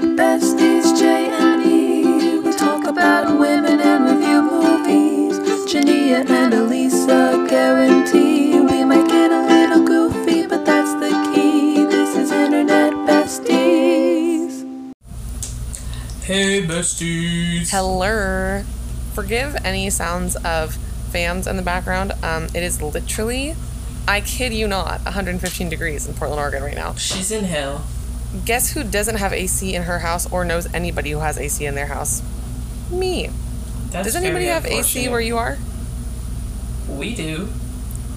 Internet besties, J and E. We talk about women and review movies. Jania and Elisa guarantee we might get a little goofy, but that's the key. This is Internet besties. Hey, besties. Hello. Forgive any sounds of fans in the background. Um, it is literally, I kid you not, 115 degrees in Portland, Oregon right now. She's in hell. Guess who doesn't have AC in her house or knows anybody who has AC in their house? Me. That's Does anybody have AC where you are? We do.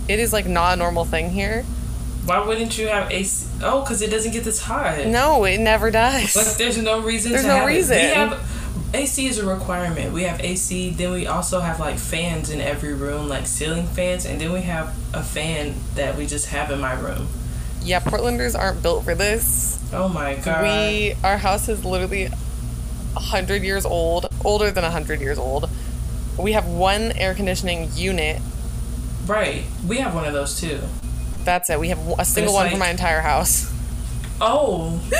It is like not a normal thing here. Why wouldn't you have AC? Oh, because it doesn't get this hot. No, it never does. Like, there's no reason. There's to no have it. reason. We have AC is a requirement. We have AC. Then we also have like fans in every room, like ceiling fans, and then we have a fan that we just have in my room. Yeah, Portlanders aren't built for this. Oh my god. We our house is literally hundred years old, older than hundred years old. We have one air conditioning unit. right. We have one of those too. That's it. We have a single one for my entire house, Oh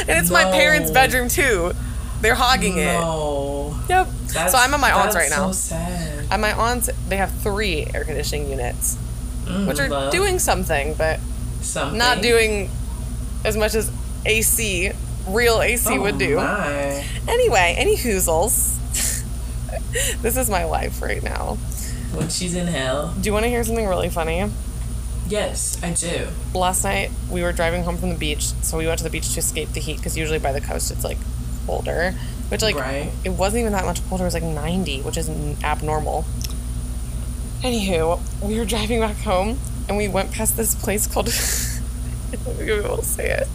and it's my parents' bedroom too. They're hogging it. no. Yep. That's, so I'm at my aunt's right that's now. So sad. At my aunt's, they have three air conditioning units, Mm, which are love. doing something, but something. not doing as much as AC, real AC Oh would do. My. Anyway, any hoozles. this is my life right now. When she's in hell. Do you want to hear something really funny? Yes, I do. Last night we were driving home from the beach, so we went to the beach to escape the heat because usually by the coast it's like colder, which like Right. it wasn't even that much colder. It was like 90, which is abnormal. Anywho, we were driving back home and we went past this place called. Even will say it.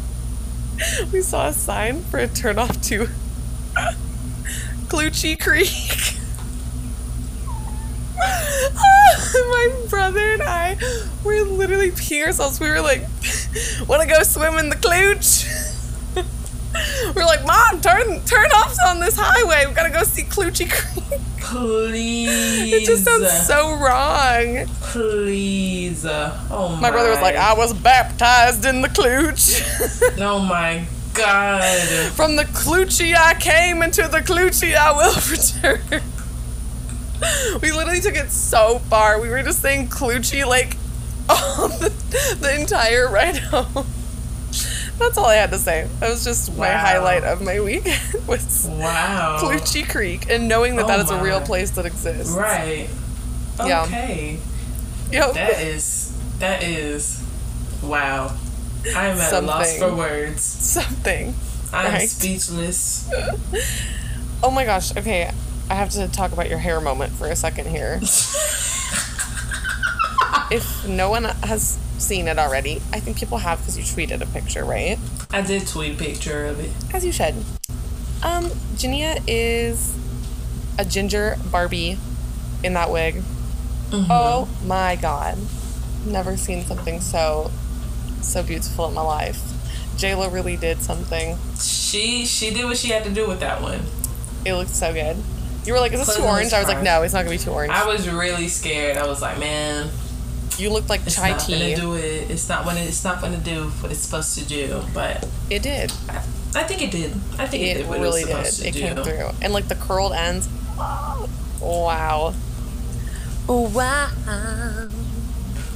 We saw a sign for a turnoff to Klootchy Creek. Ah, my brother and I were literally peeing ourselves. We were like, "Want to go swim in the Clutch?" we're like, "Mom, turn turn off on this highway. We gotta go see Klootchy Creek." Please. It just sounds so wrong. Please. Oh my. My brother was like, "I was baptized in the Clutch." Oh my god. From the Klootchy I came, and to the Klootchy I will return. we literally took it so far. We were just saying Klootchy like all the, the entire ride home. That's all I had to say. That was just my highlight of my weekend was Wow. Creek and knowing that Oh that is a oh real place that exists. Right. Yeah. Okay. Yep. That is. That is. Wow. I am at a loss for words. Something. I'm Right. speechless. Oh my gosh. Okay. I have to talk about your hair moment for a second here. if no one has seen it already, I think people have because you tweeted a picture, right? I did tweet a picture of it. As you should. Um, Jania is a ginger Barbie in that wig. Oh my god. Never seen something so so beautiful in my life. JLo really did something. She she did what she had to do with that one. It looked so good. You were like, is this too orange? I was like, no, it's not gonna be too orange. I was really scared. I was like, man, you look like it's chai not tea. gonna do it. It's not when it's not gonna do what it's supposed to do. But It did. I, I think it did. I think it, It did really it did. It to came do. through. And like the curled ends. Wow. Wow.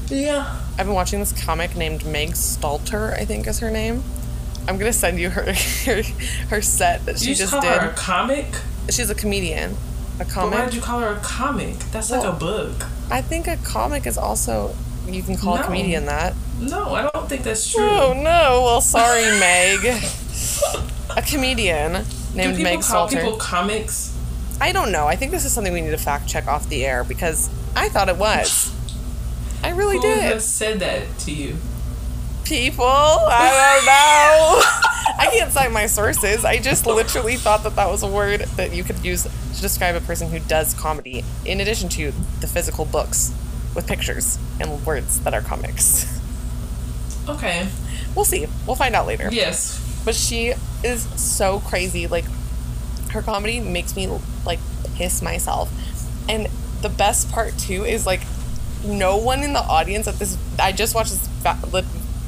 Yeah. I've been watching this comic named Meg Stalter, I think is her name. I'm gonna send you her her, her set that she you just call did. her a comic? She's a comedian. A But why comic. did you call her a comic? That's like a book. I think a comic is also you can call a comedian that. No, I don't think that's true. Oh no! Well, sorry, Meg. A comedian do named people Meg call Stalter. people comics? I don't know. I think this is something we need to fact check off the air because I thought it was. I really Who did. has said that to you? People, I don't know. I can't cite my sources. I just literally thought that that was a word that you could use to describe a person who does comedy, in addition to the physical books with pictures and words that are comics. Okay. We'll see. We'll find out later. Yes. But she is so crazy. Like, her comedy makes me, like, piss myself. And the best part, too, is, like, no one in the audience at this. I just watched this.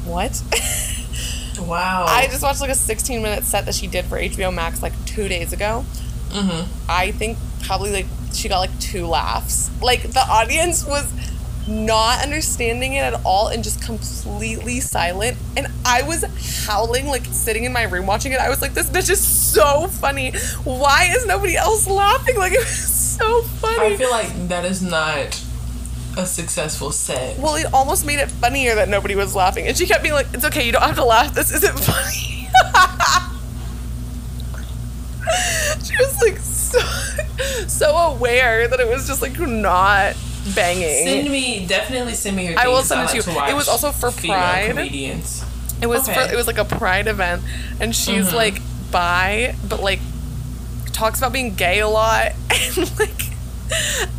What? Wow. I just watched like a 16 minute set that she did for HBO Max like two days ago. Mm-hmm. I think probably like she got like two laughs. Like the audience was not understanding it at all and just completely silent. And I was howling, like sitting in my room watching it. I was like, this bitch is so funny. Why is nobody else laughing? Like it was so funny. I feel like that is not a successful set. well, it almost made it funnier that nobody was laughing. And she kept being like, it's okay, you don't have to laugh. This isn't funny. she was like so, so aware that it was just like not banging. Send me, definitely send me your. I will send it like to you. It was also for Pride. Comedians. It was Okay. for, it was like a pride event, and she's mm-hmm. like bi, but like talks about being gay a lot, and like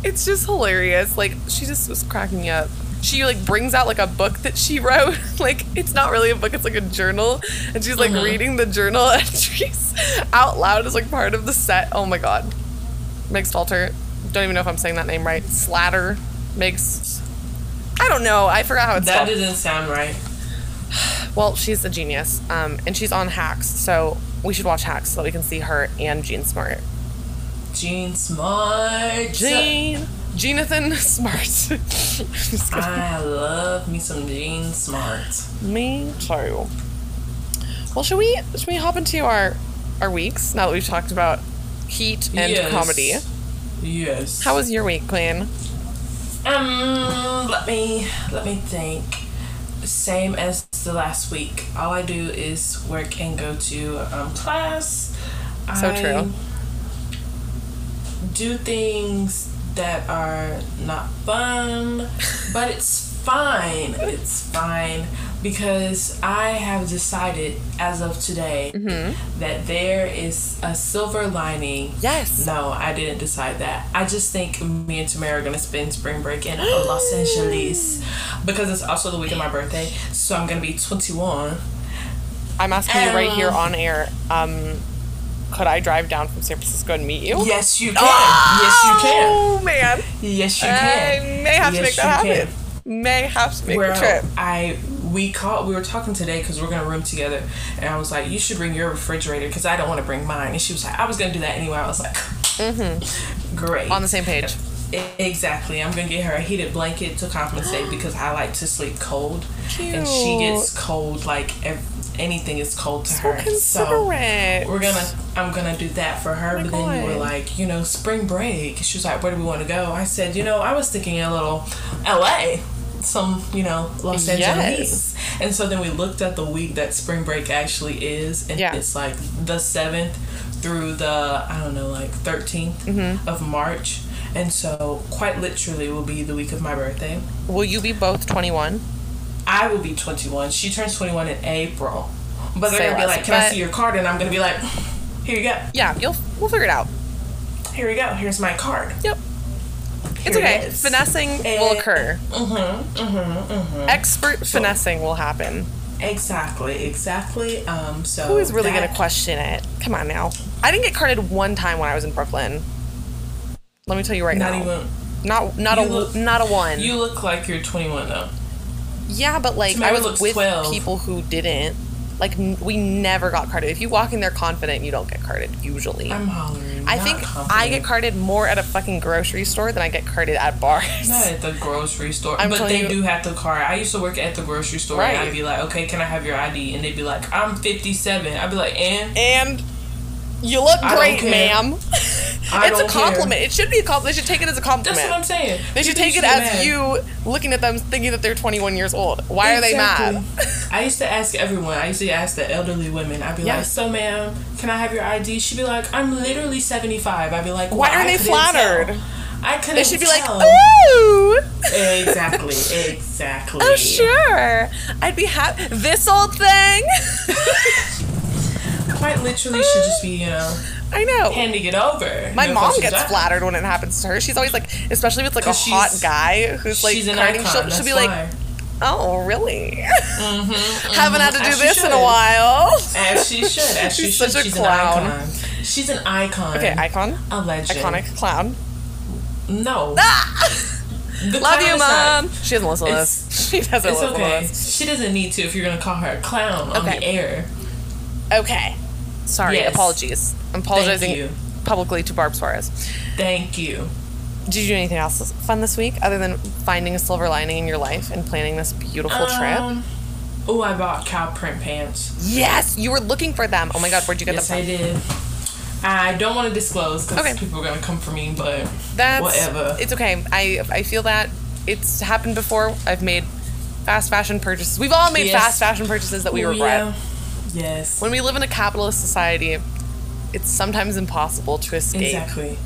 it's just hilarious. Like she just was cracking me up. She like brings out like a book that she wrote. like it's not really a book; it's like a journal, and she's like reading the journal entries out loud as like part of the set. Oh my god, Meg Stalter. Don't even know if I'm saying that name right. Slatter makes. I don't know. I forgot how it's That spelled. doesn't sound right. Well, she's a genius, um, and she's on Hacks, so we should watch Hacks so that we can see her and Jean Smart. Jean Smart. Jean, Jonathan Smart. I love me some Jean Smart. Me too. Well, should we should we hop into our our weeks now that we've talked about heat and Yes. comedy? Yes. How was your week, Queen? Um, let me let me think. Same as the last week. All I do is work and go to um, class. So I true. Do things that are not fun, but it's fine. It's fine because I have decided as of today Mm-hmm. that there is a silver lining Yes. no, I didn't decide that. I just think me and Tamara are gonna spend spring break in Los Angeles because it's also the week of my birthday. So I'm gonna be 21. I'm asking you right here on air. Um, could I drive down from San Francisco and meet you? Yes, you can. Yes, you can. Oh man. Yes, you can. I may have to make that happen. May have to make Well, the trip. I we called. We were talking today because we're gonna room together, and I was like, "You should bring your refrigerator because I don't want to bring mine." And she was like, "I was gonna do that anyway." I was like, Mm-hmm. "Great." On the same page. Exactly. I'm gonna get her a heated blanket to compensate because I like to sleep cold, and she gets cold like ev- anything is cold to her. So we're gonna. I'm gonna do that for her. my but then you were like, you know, spring break. She was like, where do we want to go? I said, you know, I was thinking a little L.A. Some, you know, Los Angeles. Yes. And so then we looked at the week that spring break actually is, and Yeah. it's like the seventh through the I don't know, like 13th Mm-hmm. of March. And so, quite literally, will be the week of my birthday. Will you be both 21? I will be 21. She turns 21 in April. But they're Say to be like, Can I see your card? And I'm going to be like, Here you go. Yeah, you'll we'll figure it out. Here we go. Here's my card. Yep. It's Here it okay. is. Finessing will Eh, occur. Mm-hmm, mm-hmm, mm-hmm. Expert finessing will happen. Exactly, exactly. Um, so Who is really that- to question it? Come on now. I didn't get carded one time when I was in Brooklyn. Let me tell you right Not now. even. not not a look- not a one. You look like you're 21 though. Yeah, but like Tamara I was with 12. people who didn't. Like n- we never got carded. If you walk in there confident, you don't get carded usually. I'm hollering. I think I get carded more at a fucking grocery store than I get carded at bars. Not at the grocery store, I'm but they you- do have the card. I used to work at the grocery store, and I'd be like, "Okay, can I have your ID?" And they'd be like, "I'm 57." I'd be like, "And And you look great, ma'am. It's a don't care. compliment. It should be a compliment. They should take it as a compliment. that's what I'm saying." They should take it as mad. you looking at them thinking that they're 21 years old. Why are they mad? I used to ask everyone. I used to ask the elderly women. I'd be like, "So, ma'am, can I have your ID?" She'd be like, "I'm literally 75." I'd be like, Why "Well, are I they flattered? tell. I couldn't. They should be like, ooh. Exactly. Exactly. Oh sure, I'd be happy. This old thing. Quite literally, should just be you know I know. handing it over. My No mom gets flattered when it happens to her. She's always like, especially with like a hot guy who's like She's an icon. She'll, she'll be like, why. oh really? Haven't had to do As this in a while. As she should. As she She's should. such a She's clown. an icon. She's an icon. Okay, icon, A legend. iconic clown. No. Ah! Love you, is not- mom. She doesn't listen to this. She doesn't It's listen okay. to this. She doesn't need to if you're gonna call her a clown on the air. Okay. Sorry. Yes. Apologies. I'm apologizing publicly to Barb Suarez. Thank you. Did you do anything else fun this week other than finding a silver lining in your life and planning this beautiful trip? Um, oh, I bought cow print pants. Yes, you were looking for them. Oh my god, where'd you get Yes, them I did. I don't want to disclose because Okay. people are gonna come for me, but That's whatever. It's okay. I I feel that it's happened before. I've made fast fashion purchases. We've all made Yes. fast fashion purchases that we regret. yeah. Yes. When we live in a capitalist society, it's sometimes impossible to escape. Exactly.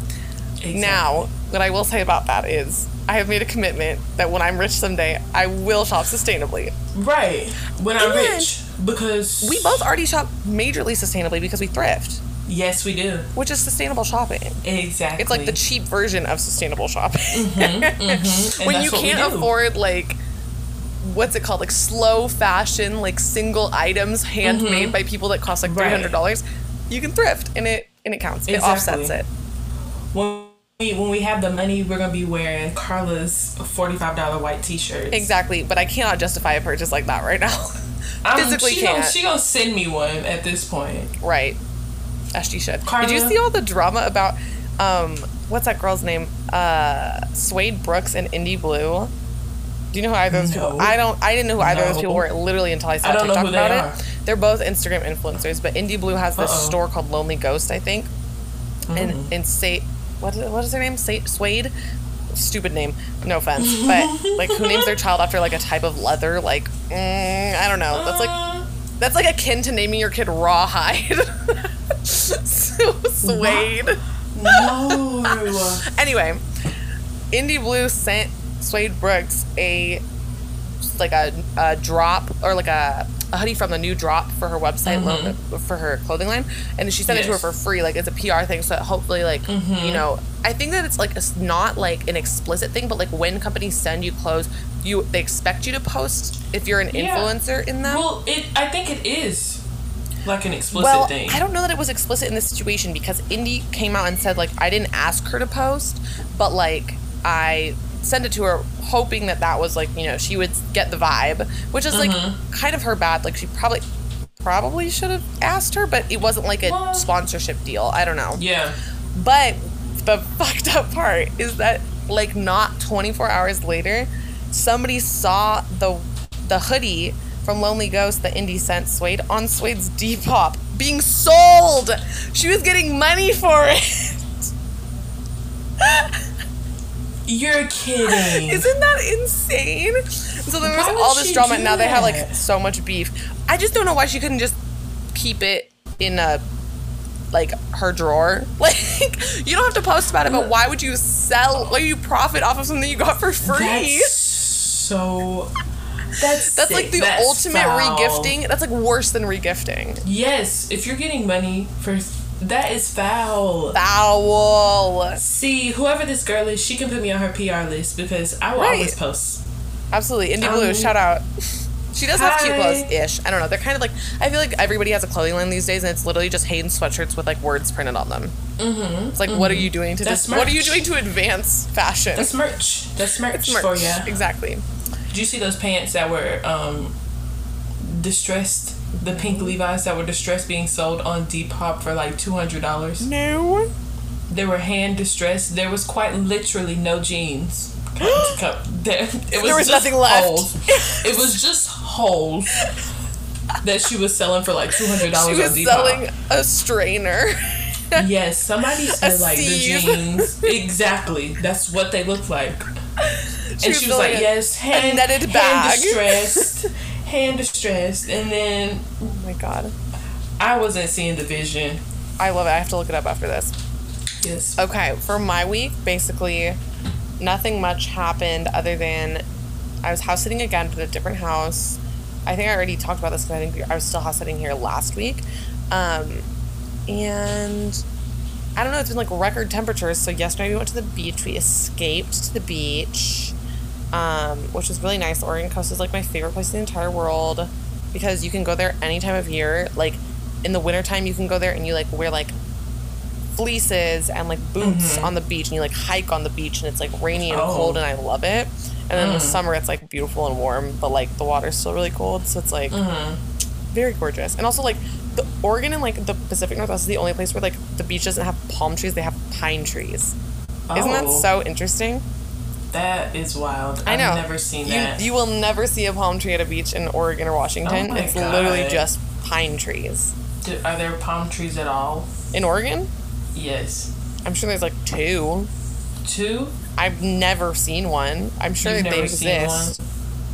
exactly. Now, what I will say about that is I have made a commitment that when I'm rich someday, I will shop sustainably. right when I'm rich, because We both already shop majorly sustainably because we thrift, Yes, we do. which is sustainable shopping. Exactly. It's like the cheap version of sustainable shopping. Mm-hmm, mm-hmm. And when that's you can't afford like what's it called like slow fashion like single items handmade by people that cost like Mm-hmm. Right. $300 you can thrift and it and it counts it Exactly. offsets it when we, when we have the money, we're gonna be wearing Carla's forty-five dollar white T-shirts. exactly but i cannot justify a purchase like that right now Um, physically she can't. Gonna, she gonna send me one at this point. right as she should Carla? did you see all the drama about um what's that girl's name uh Suede Brooks and Indy Blue do you know who either of those No. people I don't I didn't know who either of those people were literally until I saw I TikTok they about are. it they're both Instagram influencers but Indy Blue has this Uh-oh. store called Lonely Ghost I think Mm. and and say what is, what is her name? Say, Suede. Stupid name. No offense, but like who names their child after like a type of leather? Like mm, I don't know. That's like Uh, that's like akin to naming your kid Rawhide. so Suede. no. Anyway, Indy Blue sent Suede Brooks a like a, a drop or like a, a hoodie from the new drop for her website lo- for her clothing line and she sent it to her Mm-hmm. For free like it's a PR thing so hopefully like Mm-hmm. you know I think that it's like it's not like an explicit thing but like when companies send you clothes you they expect you to post if you're an Yeah. influencer in them well, it. I think it is like an explicit well, thing. I don't know that it was explicit in this situation because Indy came out and said like I didn't ask her to post, but like I sent it to her hoping that that was like you know she would get the vibe, which is like Mm-hmm. kind of her bad. Like she probably probably should have asked her, but it wasn't like a Well- sponsorship deal. I don't know. Yeah. But the fucked up part is that like not 24 hours later, somebody saw the the hoodie from Lonely Ghost the Indy sent Suede on Suede's Depop being sold. She was getting money for it. You're kidding. Isn't that insane? So there was Why all this drama, and now they have like so much beef. I just don't know why she couldn't just keep it in a like her drawer. Like you don't have to post about it, but why would you sell? Why would you profit off of something you got for free? That's so. That's That's like the That's ultimate foul. regifting. That's like worse than regifting. Yes, if you're getting money for that is foul. Foul. See, whoever this girl is, she can put me on her PR list because I will Right. always post. Absolutely. Indy Um, Blue, shout out. She does have cute clothes ish. I don't know. They're kind of like I feel like everybody has a clothing line these days and it's literally just Hayden sweatshirts with like words printed on them. Mm-hmm. It's like what are you doing to That's this what are you doing to advance fashion? That's merch. That's merch, merch. for you. Exactly. Did you see those pants that were um distressed? The pink Levi's that were distressed being sold on Depop for like two hundred dollars. No. They were hand distressed. There was quite literally no jeans. There, it was, There was nothing left. Holes. it was just holes that she was selling for like two hundred She dollars on was Depop. selling a strainer. Yes, somebody said like the jeans. Exactly. That's what they look like. and was she was like, a- yes, hand, netted hand bag." distressed. Hand distressed. And then oh my god. I wasn't seeing the vision. I love it. I have to look it up after this. Yes. Okay, for my week, basically, nothing much happened other than I was house sitting again, but a different house. I think I already talked about this because I think I was still house sitting here last week. Um, and I don't know, it's been like record temperatures. So, yesterday we went to the beach. We escaped to the beach, um, which was really nice. Oregon coast is like my favorite place in the entire world because you can go there any time of year. Like, in the wintertime, you can go there and you like wear like fleeces and like boots on the beach, and you like hike on the beach, and it's like rainy and Mm-hmm. Oh. cold, and I love it. And then in the Mm. summer, it's like beautiful and warm, but like the water's still really cold, so it's like Mm-hmm. very gorgeous. And also like the Oregon and like the Pacific Northwest is the only place where like the beach doesn't have palm trees; they have pine trees. Isn't that Oh. so interesting? That is wild. I know. I've never seen you, that. You will never see a palm tree at a beach in Oregon or Washington. Oh it's literally just pine trees. Do- are there palm trees at all? In Oregon, Yes. I'm sure there's like two. Two? I've never seen one. I'm sure You've that they never seen exist. one?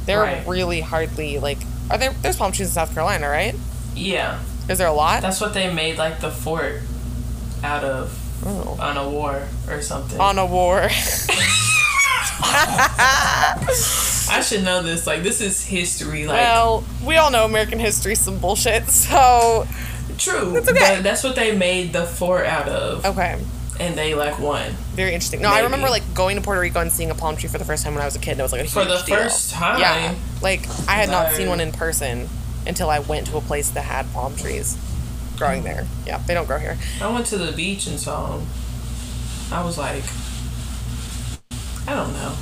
They're Right. really hardly like. Are there? There's palm trees in South Carolina, right? Yeah. Is there a lot? That's what they made like the fort out of Oh. on a war or something. On a war. I should know this. Like this is history. Like well, we all know American history is some bullshit. So true. It's okay. But that's what they made the fort out of. okay, And they like won. very interesting. No, I remember like going to Puerto Rico and seeing a palm tree for the first time when I was a kid. And it was like a For huge the deal. first time. Yeah, like I had not seen one in person until I went to a place that had palm trees growing there. Yeah, they don't grow here. I went to the beach and saw them. I was like, I don't know.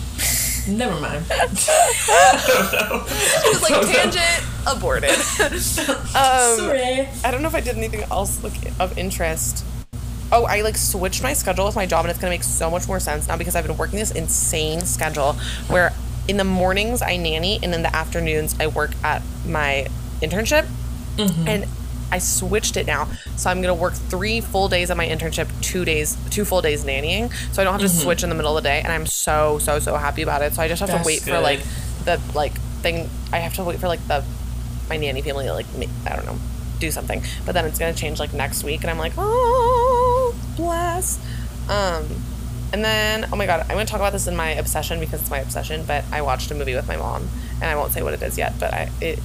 Never mind. I It was like tangent aborted. um, Sorry. I don't know if I did anything else like of interest. Oh, I like switched my schedule with my job, and it's gonna make so much more sense now because I've been working this insane schedule where in the mornings I nanny, and in the afternoons I work at my internship, and I switched it now. So I'm gonna work three full days at my internship, two days, two full days nannying. So I don't have to switch in the middle of the day, and I'm so so so happy about it. So I just have to That's wait for like the like thing. I have to wait for like the my nanny family to like ma- I don't know do something. But then it's gonna change like next week, and I'm like, oh bless. Um, and then oh my god, I'm gonna talk about this in my obsession because it's my obsession. But I watched a movie with my mom, and I won't say what it is yet, but I it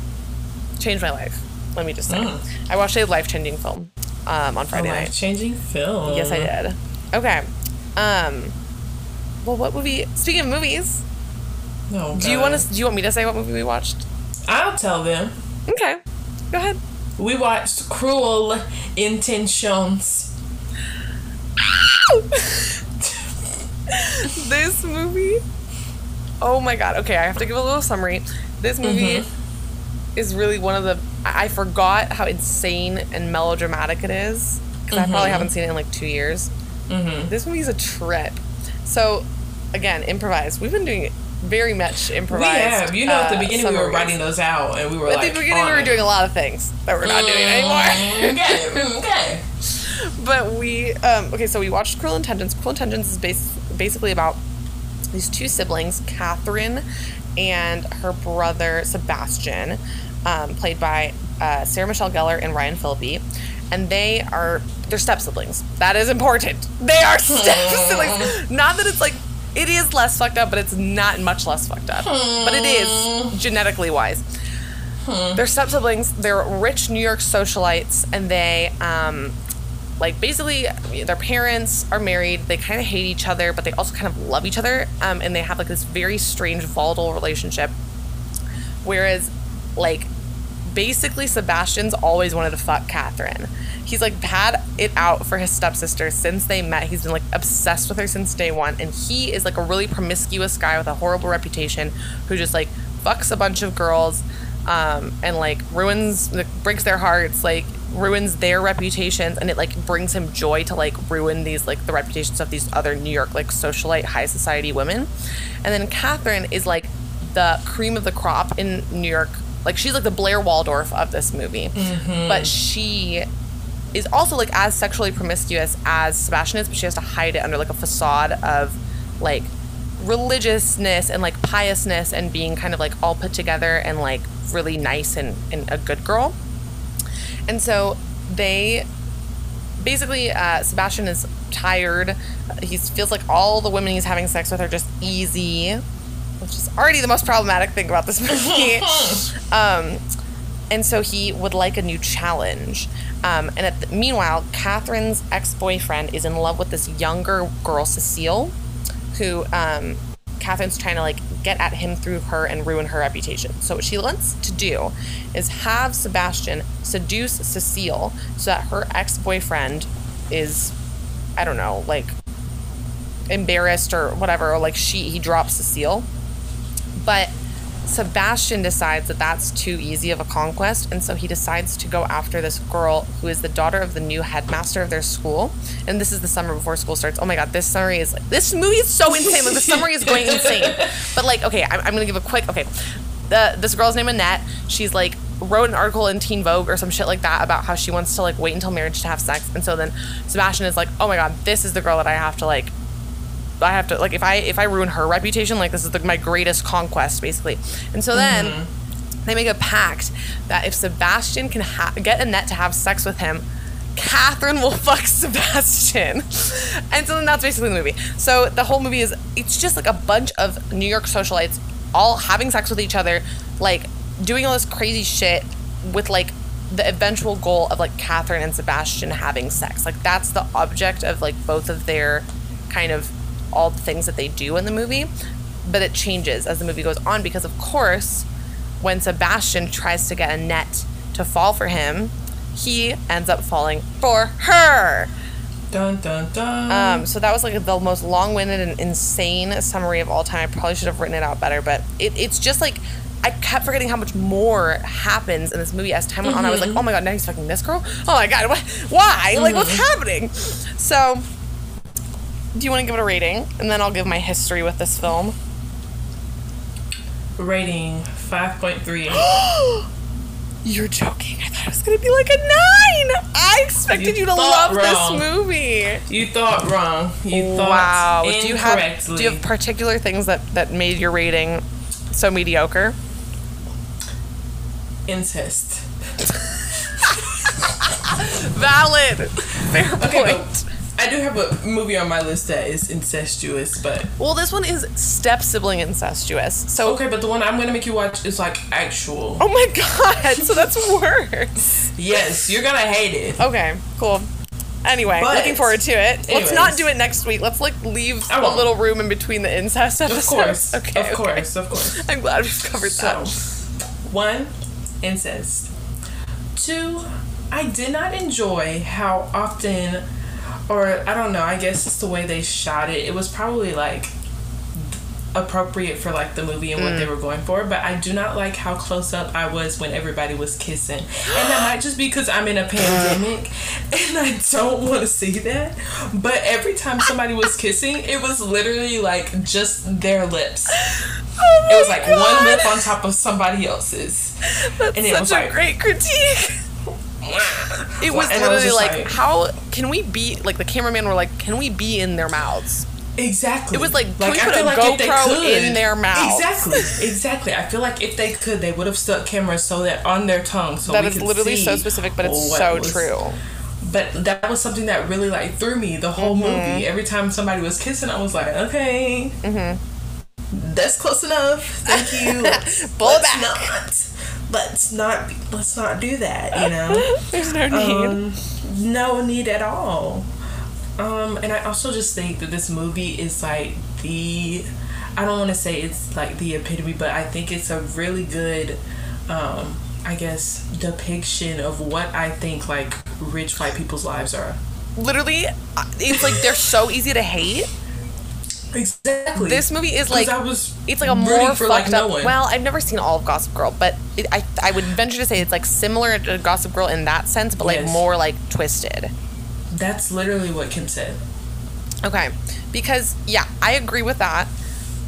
changed my life. Let me just say, Mm. I watched a life changing film um, on Friday Life night. Life changing film. Yes, I did. Okay. Um. Well, what movie? Speaking of movies, No, do you want to? Do you want me to say what movie we watched? I'll tell them. Okay. Go ahead. We watched Cruel Intentions. this movie. Oh my god. Okay, I have to give a little summary. This movie is really one of the. I I forgot how insane and melodramatic it is because I probably haven't seen it in like two years. This movie is a trip. So, again, improvise. We've been doing very much improvised. We have. You know, at the uh, beginning we were writing those out, and we were At like, the beginning, we were it. doing a lot of things that we're not doing anymore. okay, okay. but we um, okay so we watched cruel intentions cruel intentions is bas- basically about these two siblings catherine and her brother sebastian um, played by uh, sarah michelle gellar and ryan phillippe and they are they're step siblings that is important they are step siblings not that it's like it is less fucked up but it's not much less fucked up but it is genetically wise they're step siblings. They're rich New York socialites, and they, um, like, basically, their parents are married. They kind of hate each other, but they also kind of love each other. Um, and they have like this very strange, volatile relationship. Whereas, like, basically, Sebastian's always wanted to fuck Catherine. He's like had it out for his stepsister since they met. He's been like obsessed with her since day one, and he is like a really promiscuous guy with a horrible reputation who just like fucks a bunch of girls um, and like ruins, like, breaks their hearts, like ruins their reputations, and it like brings him joy to like ruin these like the reputations of these other New York like socialite high society women. And then Catherine is like the cream of the crop in New York. Like she's like the Blair Waldorf of this movie, but she is also like as sexually promiscuous as Sebastian is, but she has to hide it under like a facade of like religiousness and like piousness and being kind of like all put together and like really nice and, and a good girl. And so they basically uh, Sebastian is tired. He feels like all the women he's having sex with are just easy, which is already the most problematic thing about this movie. um, and so he would like a new challenge. Um, and at the, meanwhile, Catherine's ex-boyfriend is in love with this younger girl, Cecile, who um, Catherine's trying to like get at him through her and ruin her reputation. So what she wants to do is have Sebastian seduce Cecile so that her ex-boyfriend is I don't know, like embarrassed or whatever, or like she he drops Cecile. But Sebastian decides that that's too easy of a conquest, and so he decides to go after this girl who is the daughter of the new headmaster of their school. And this is the summer before school starts. Oh my god, this summary is like this movie is so insane. Like the summary is going insane. But like, okay, I'm, I'm gonna give a quick. Okay, the this girl's name Annette. She's like wrote an article in Teen Vogue or some shit like that about how she wants to like wait until marriage to have sex. And so then Sebastian is like, oh my god, this is the girl that I have to like I have to like if I if I ruin her reputation, like this is the, my greatest conquest, basically. And so then mm-hmm. they make a pact that if Sebastian can ha- get Annette to have sex with him, Catherine will fuck Sebastian. And so then that's basically the movie. So the whole movie is it's just like a bunch of New York socialites all having sex with each other, like doing all this crazy shit with like the eventual goal of like Catherine and Sebastian having sex. Like that's the object of like both of their kind of all the things that they do in the movie. But it changes as the movie goes on because of course when Sebastian tries to get Annette to fall for him, he ends up falling for her. Dun dun dun. Um, so that was like the most long-winded and insane summary of all time. I probably should have written it out better, but it, it's just like I kept forgetting how much more happens in this movie as time went on. I was like, oh my god, now he's fucking this girl. Oh my god, wh- why? Like, what's happening? So, do you want to give it a rating, and then I'll give my history with this film. Rating five point three. You're joking. I thought it was gonna be like a nine. I expected you, You to love wrong. this movie. You thought wrong. You thought wow. incorrectly. Do you have do you have particular things that that made your rating so mediocre? incest? Valid. Fair Okay, point. I do have a movie on my list that is incestuous, but Well, this one is step sibling incestuous. So okay, but the one I'm gonna make you watch is like actual. Oh my god, so that's worse. Yes, you're gonna hate it. Okay, cool. Anyway, But- looking forward to it. Let's not do it next week. Let's like leave a little room in between the incest episodes. Of course. Okay. Of okay. course. Of course. I'm glad we've covered So, that. one, incest. Two, I did not enjoy how often, or I don't know, I guess it's the way they shot it. It was probably like appropriate for like the movie and what Mm. they were going for, but I do not like how close up I was when everybody was kissing. And that might just be because I'm in a pandemic and I don't want to see that. But every time somebody was kissing, it was literally like just their lips. Oh It was like God. one lip on top of somebody else's. That's and it such was a like- great critique. It was And I was literally like, like- how can we be like the cameraman were like, can we be in their mouths? Exactly. It was like, can we put feel a GoPro could- in their mouth? Exactly. Exactly. I feel like if they could, they would have stuck cameras so that on their tongue, so That is literally so specific, but it's so was- true. But that was something that really like threw me the whole Mm-hmm. movie. Every time somebody was kissing, I was like, okay, Mm-hmm. that's close enough. Thank you. Pull it back. not. Let's not. Let's not do that. You know. There's no need. Um, no need at all. Um, and I also just think that this movie is like the I don't want to say it's like the epitome, but I think it's a really good um I guess depiction of what I think like rich white people's lives are. Literally, it's like they're so easy to hate. Exactly. This movie is like it's like a more for, fucked like, no up. one. Well, I've never seen all of Gossip Girl, but it, I I would venture to say it's like similar to Gossip Girl in that sense, but like Yes. more like twisted. That's literally what Kim said. Okay, because yeah, I agree with that.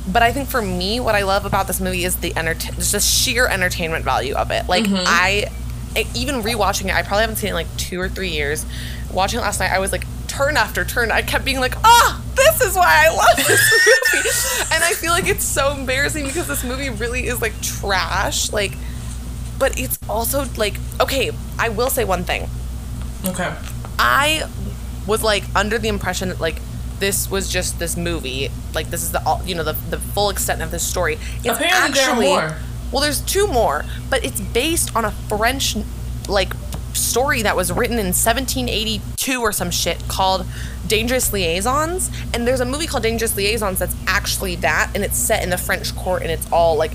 But I think for me, what I love about this movie is the entertain, just the sheer entertainment value of it. Like mm-hmm. I, I, even rewatching it, I probably haven't seen it in like two or three years. Watching it last night, I was like turn after turn. I kept being like, ah, this is why I love this movie. and I feel like it's so embarrassing because this movie really is like trash. Like, but it's also like okay. I will say one thing. Okay. I was like under the impression that like this was just this movie, like this is the all you know the the full extent of this story. It's Apparently there are more. Well, there's two more, but it's based on a French like story that was written in 1782 or some shit called Dangerous Liaisons, and there's a movie called Dangerous Liaisons that's actually that, and it's set in the French court, and it's all like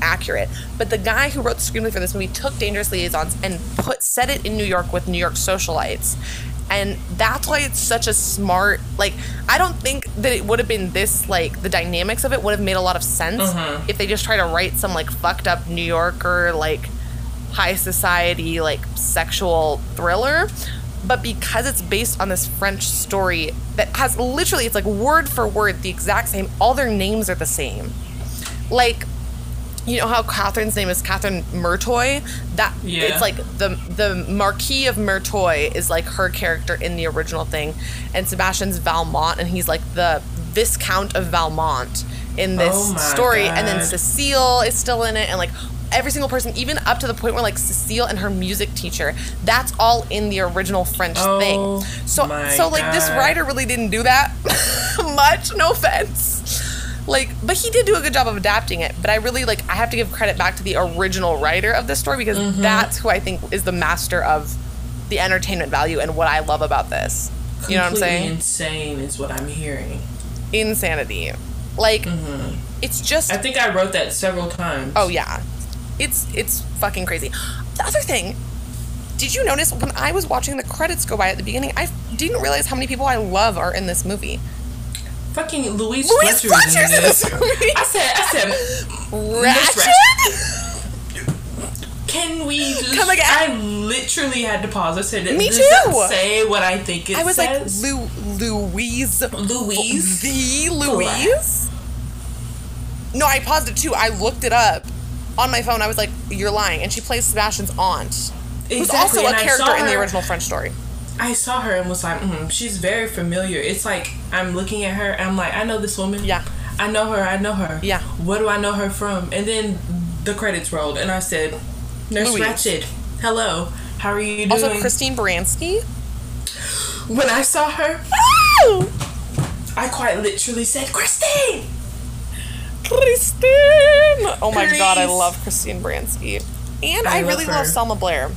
accurate. But the guy who wrote the screenplay for this movie took Dangerous Liaisons and put set it in New York with New York socialites. And that's why it's such a smart like I don't think that it would have been this like the dynamics of it would have made a lot of sense Mhm. if they just try to write some like fucked up New Yorker like high society like sexual thriller. But because it's based on this French story that has literally it's like word for word the exact same all their names are the same. Like you know how Catherine's name is Catherine Merteuil? That Yeah. it's like the the Marquis of Merteuil is like her character in the original thing, and Sebastian's Valmont, and he's like the Viscount of Valmont in this Oh story, and then Cecile is still in it, and like every single person, even up to the point where like Cecile and her music teacher, that's all in the original French Oh thing. So my so like this writer really didn't do that much. No offense. Like, but he did do a good job of adapting it. But I really like I have to give credit back to the original writer of this story because Mm-hmm. that's who I think is the master of the entertainment value and what I love about this. You know what I'm saying? Insane is what I'm hearing. Insanity. Like Mm-hmm. it's just I think I wrote that several times. Oh yeah. It's it's fucking crazy. The other thing, did you notice when I was watching the credits go by at the beginning, I didn't realize how many people I love are in this movie. Fucking Louise, Louise Fletcher is in Fletcher's in this. this movie. I said, I said, Ratched? can we just, Come again? I literally had to pause. I said, Me too. say what I think it I was says? like, Lou, Louise. Louise. The Louise? No, I paused it too. I looked it up on my phone. I was like, you're lying. And she plays Sebastian's aunt, who's Exactly, also a and I character in the original French story. I saw her and was like, mm, she's very familiar. It's like I'm looking at her I'm like, I know this woman. Yeah. I know her. I know her. Yeah. What do I know her from? And then the credits rolled and I said, Nurse Louise. Ratched, hello. How are you doing? Also, Christine Baranski. when I saw her! I quite literally said, Christine. Christine! Oh my god, I love Christine Baranski. And I, I love really her. love Selma Blair.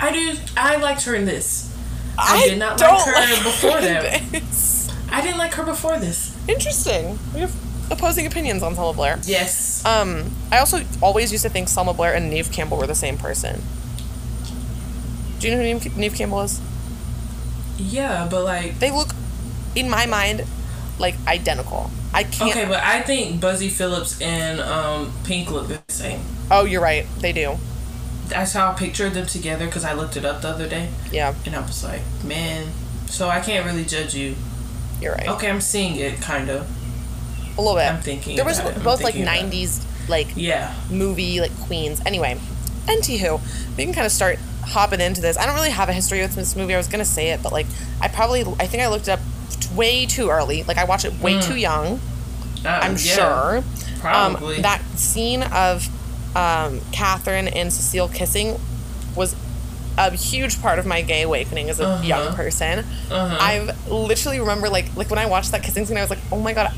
I do. I liked her in this. I, did not like don't her like before her that. in this. I didn't like her before this. Interesting. We have opposing opinions on Selma Blair. Yes. Um, I also always used to think Selma Blair and Neve Campbell were the same person. Do you know who Neve, Neve Campbell is? yeah, but like. They look, in my mind, like identical. I can't. Okay, but I think Busy Philipps and um, Pink look the same. Oh, you're right. They do. That's how I pictured them together because I looked it up the other day, Yeah, and I was like, man. So I can't really judge you. you're right. Okay, I'm seeing it, kind of. A little bit. I'm thinking There was both like thinking about it. '90s like Yeah. movie like queens. Anyway, anywho, we can kind of start hopping into this. I don't really have a history with this movie. I was gonna say it, but like I probably I think I looked it up way too early. Like I watched it way too young. Uh, I'm yeah, sure. Probably. Um, that scene of um, Catherine and Cecile kissing was a huge part of my gay awakening as a Uh-huh. young person. Uh-huh. I literally remember like like when I watched that kissing scene, I was like, oh my god.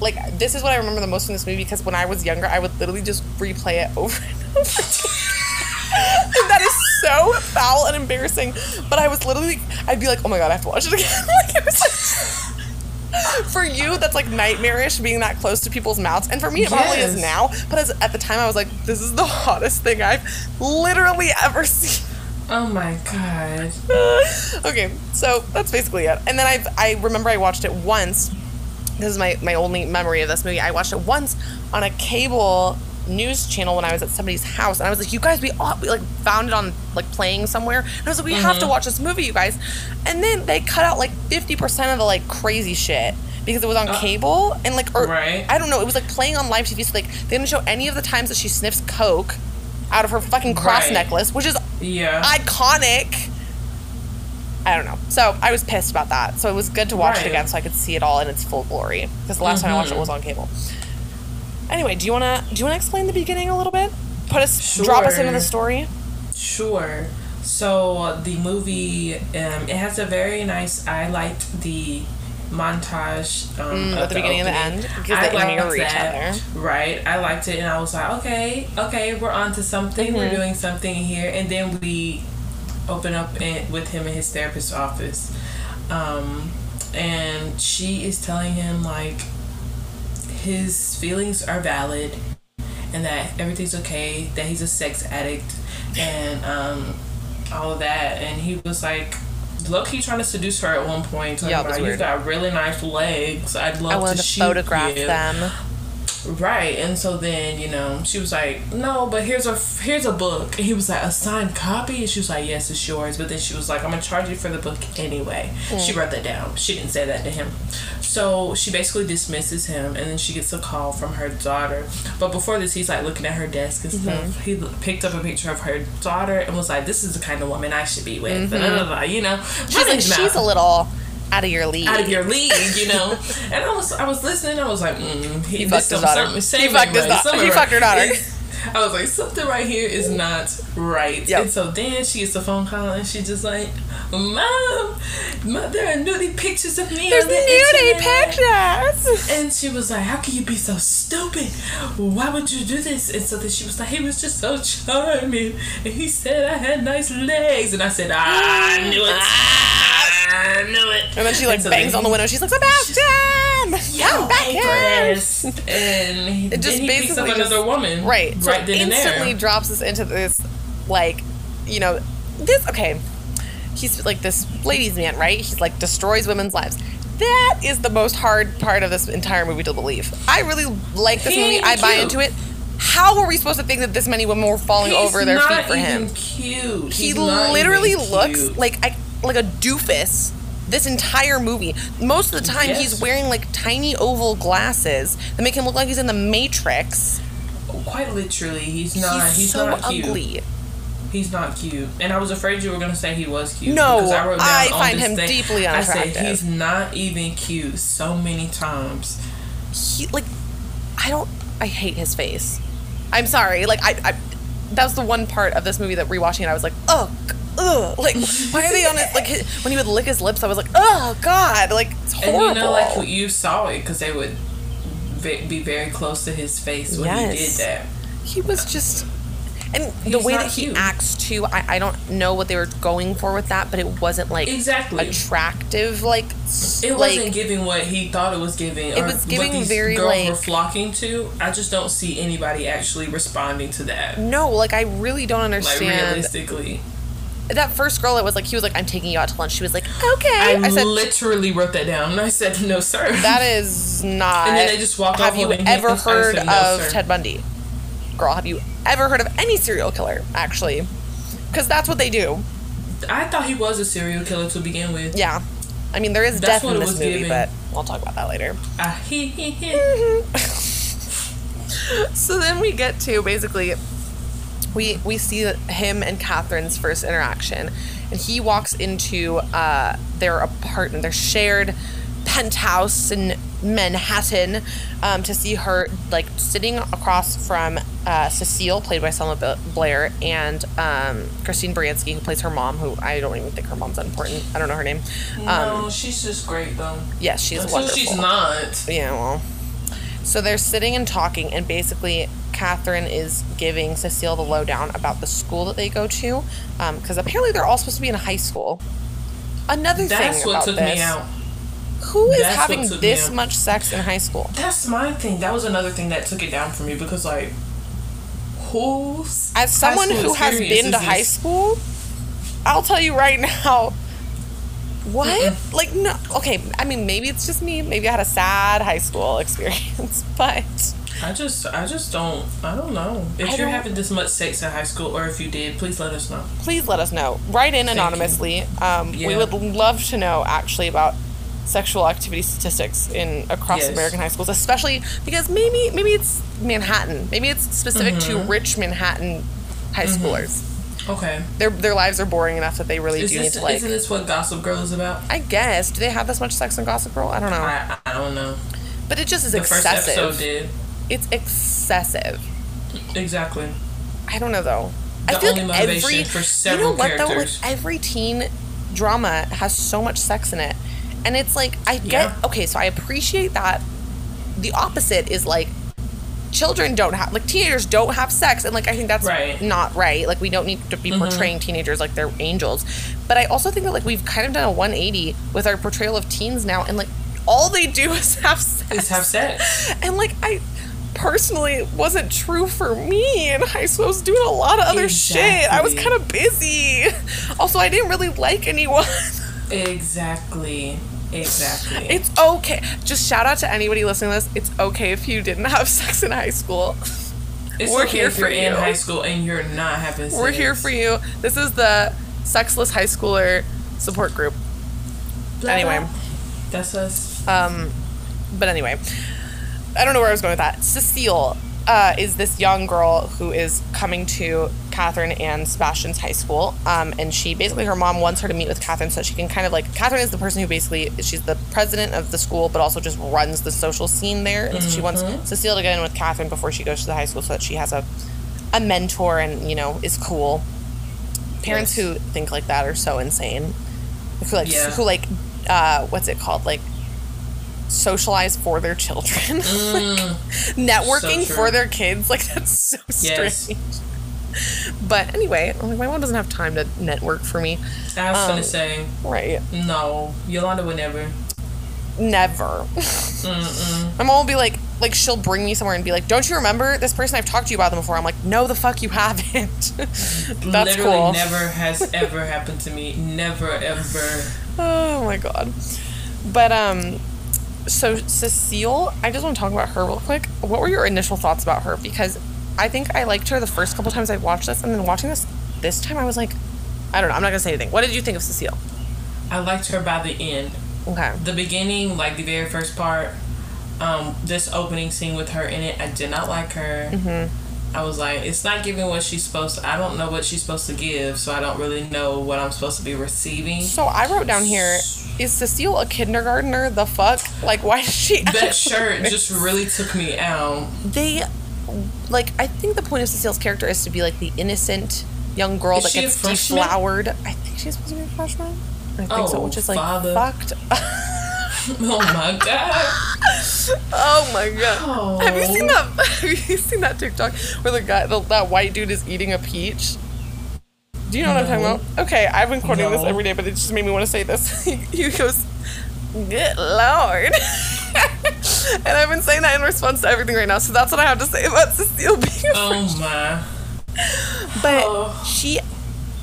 Like this is what I remember the most from this movie because when I was younger, I would literally just replay it over and over. that is so foul and embarrassing. But I was literally, I'd be like, oh my god, I have to watch it again. like it was like for you, that's like nightmarish being that close to people's mouths. And for me, it probably is now. But as, at the time, I was like, this is the hottest thing I've literally ever seen. oh my god. okay, so that's basically it. And then I I remember I watched it once. This is my, my only memory of this movie. I watched it once on a cable news channel when I was at somebody's house, and I was like, "You guys, we, all, we like found it on like playing somewhere." And I was like, "We have to watch this movie, you guys." And then they cut out like fifty percent of the like crazy shit because it was on cable and like or Right. I don't know, it was like playing on live TV. So like they didn't show any of the times that she sniffs coke out of her fucking cross Right. necklace, which is Yeah. iconic. I don't know. So I was pissed about that. So it was good to watch it again so I could see it all in its full glory. Because the last time I watched it Mm-hmm. was on cable. Anyway, do you wanna do you wanna explain the beginning a little bit? Put us drop us into the story. Sure. So the movie, um, it has a very nice. I liked the montage um, Mm, at the beginning and the end, because they liked each that. Right. I liked it, and I was like, okay, okay, we're on to something. We're Mm-hmm. doing something here, and then we open up in, with him in his therapist's office, um, and she is telling him like his feelings are valid and that everything's okay, that he's a sex addict and um, all of that. And he was like, Loki trying to seduce her at one point. Talking Yeah, about, you got really nice legs. I'd love I wanted to, photograph you. them. Right, and so then you know she was like, "No, but here's a here's a book." And he was like, "A signed copy?" And she was like, "Yes, it's yours." But then she was like, "I'm gonna charge you for the book anyway." Mm. She wrote that down. She didn't say that to him. So she basically dismisses him, and then she gets a call from her daughter. But before this, he's like looking at her desk and stuff. Mm-hmm. He picked up a picture of her daughter and was like, "This is the kind of woman I should be with." Mm-hmm. Blah, blah, blah, you know, She's like, she's a little out of your league. out of your league, you know. and I was, I was listening. I was like, mm, he, He fucked his daughter. something- He fucked his daughter. He fucked her daughter. I was like, something right here is not right. Yep. And so then she gets a phone call and she's just like, Mom, Mom there are nudie pictures of me There's on the nudie internet." pictures. And she was like, How can you be so stupid? Why would you do this? And so then she was like, He was just so charming. And he said I had nice legs. And I said, I mm. knew it. I knew it. And then she like so bangs on the window. She's like, Sebastian, Yo, back here. And It just then he picks up basically another just- woman. Right. So Right then and instantly drops us into this, like, you know, this. Okay, he's like this ladies' man, right? He's like destroys women's lives. That is the most hard part of this entire movie to believe. I really like this He movie. I buy cute. into it. How were we supposed to think that this many women were falling He's over their feet for even him? Cute. He He's literally looks cute. like I like a doofus. This entire movie. Most of the time, Yes. he's wearing like tiny oval glasses that make him look like he's in the Matrix. Quite literally. He's not. he's, He's, so not cute. ugly. He's not cute. And I was afraid you were gonna say he was cute. No, because I, I find him thing- deeply I said he's not even cute. So many times. He like, I don't. I hate his face. I'm sorry. Like I, I that was the one part of this movie that rewatching it, I was like, ugh, ugh. Like, why are they on it? Like his, when he would lick his lips, I was like, oh god, like it's And horrible. you know, like you saw it because they would be very close to his face when he did that. he was just and the way that he cute. acts too I, I don't know what they were going for with that but it wasn't like Exactly. attractive like It like wasn't giving what he thought it was giving. It or was giving what these very, girls were like- flocking to. I just don't see anybody actually responding to that. no like i really don't understand Like realistically, that first girl that was like he was like i'm taking you out to lunch she was like okay I, i, said literally wrote that down, and I said, "No, sir." that is not And then they just walked have off you ever. Heard said, "No, of sir." ted bundy girl have you ever heard of any serial killer actually because that's what they do I thought he was a serial killer to begin with. yeah i mean there is That's death in this movie giving. but i'll talk about that later Ah, he, he, he. so then we get to basically we we see him and Catherine's first interaction, and he walks into uh, their apartment, their shared penthouse in Manhattan, um, to see her like sitting across from uh, Cecile, played by Selma Blair, and um, Christine Baranski, who plays her mom, who I don't even think her mom's that important. I don't know her name. Um, no, she's just great though. yes, she's Until wonderful. she's not. Yeah, well. So they're sitting and talking, and basically, Catherine is giving Cecile the lowdown about the school that they go to, um, because apparently they're all supposed to be in high school. Another That's thing what about took this: me out. who is That's having this much sex in high school? That's my thing. That was another thing that took it down for me because like, who's As someone who has been to high school, I'll tell you right now. What? Like no. Okay, I mean maybe it's just me. Maybe I had a sad high school experience, but I just, I just don't, I don't know. If I you're having this much sex in high school, or if you did, please let us know. please let us know. Write in anonymously. Um, We would love to know actually about sexual activity statistics in across Yes. American high schools, especially because maybe maybe it's Manhattan, maybe it's specific Mm-hmm. to rich Manhattan high schoolers. Okay. Their their lives are boring enough that they really Is do this, need to like. isn't this what Gossip Girl is about? I guess. Do they have this much sex in Gossip Girl? I don't know. I, I don't know. but it just is The first episode excessive. did It's excessive. exactly. I don't know though. The I feel only like motivation every for you several know what though, like every teen drama has so much sex in it, and it's like I get Yeah. okay, so I appreciate that. The opposite is like children don't have like teenagers don't have sex, and like I think that's Right. Mm-hmm. not right. Like we don't need to be portraying teenagers like they're angels, but I also think that like we've kind of done a 180 with our portrayal of teens now, and like all they do is have sex. Is have sex. And like I personally it wasn't true for me in high school. I was doing a lot of other shit. I was kind of busy. Also, I didn't really like anyone. Exactly. Exactly. It's okay. Just shout out to anybody listening to this. It's okay if you didn't have sex in high school. It's we're okay here if you're for in you. high school and you're not having sex. We're here for you. This is the sexless high schooler support group. Blah, Anyway. blah. That's us. Um, but anyway, I don't know where I was going with that. Cecile uh, is this young girl who is coming to Catherine and Sebastian's high school. Um, and she basically, her mom wants her to meet with Catherine so she can kind of like, Catherine is the person who basically, she's the president of the school, but also just runs the social scene there. And so she wants Cecile to get in with Catherine before she goes to the high school so that she has a, a mentor and, you know, is cool. Parents Yes. who think like that are so insane. Who like, Yeah. who like, uh, what's it called? Like, socialize for their children. Networking Mm. So for their kids. Like that's so Yes. strange. But anyway, like, my mom doesn't have time to network for me. I was Um, gonna say Right. no. Yolanda would never. Never. My mom will be like, like she'll bring me somewhere and be like, "Don't you remember this person? I've talked to you about them before." I'm like, "No, the fuck you haven't." That's Literally cool. never has ever happened to me. Never ever. Oh my god. But um so Cecile, I just want to talk about her real quick. What were your initial thoughts about her? Because I think I liked her the first couple times I watched this, and then watching this this time, I was like, I don't know. I'm not gonna say anything. What did you think of Cecile? I liked her by the end. Okay. The beginning, like the very first part, um, this opening scene with her in it, I did not like her. Mm-hmm. I was like, it's not giving what she's supposed to. I don't know what she's supposed to give, so I don't really know what I'm supposed to be receiving. So I wrote down here: Is Cecile a kindergartner? The fuck? Like, why does she? That shirt just really took me out. they like I think the point of Cecile's character is to be like the innocent young girl Is that she gets deflowered. I think she's supposed to be a freshman. I think so, Oh, which is like father. fucked. Oh my god. oh my god! Have you seen Oh. that? Have you seen that TikTok where the guy, the, that white dude, is eating a peach? Do you know what I'm talking about? Okay, I've been quoting this every day, but it just made me want to say this. he, he goes, "Good lord." and I've been saying that in response to everything right now, so that's what I have to say about Cecile being a Oh my. But Oh. she,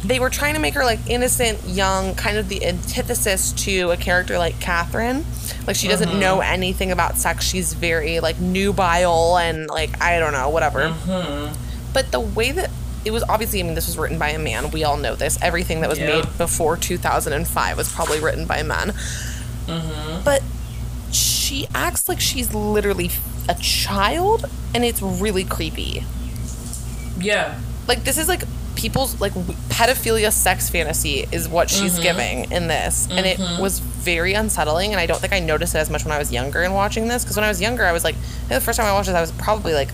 they were trying to make her like innocent, young, kind of the antithesis to a character like Catherine. Like she doesn't mm-hmm. know anything about sex. She's very like nubile and like I don't know, whatever. Mm-hmm. But the way that it was obviously, I mean, this was written by a man. We all know this. Everything that was Yeah. made before 2005 was probably written by a man. Mm-hmm. But she acts like she's literally a child, and it's really creepy Yeah. like this is like people's like pedophilia sex fantasy is what she's Mm-hmm. giving in this and it was very unsettling and i don't think i noticed it as much when i was younger and watching this because when i was younger i was like the first time i watched this i was probably like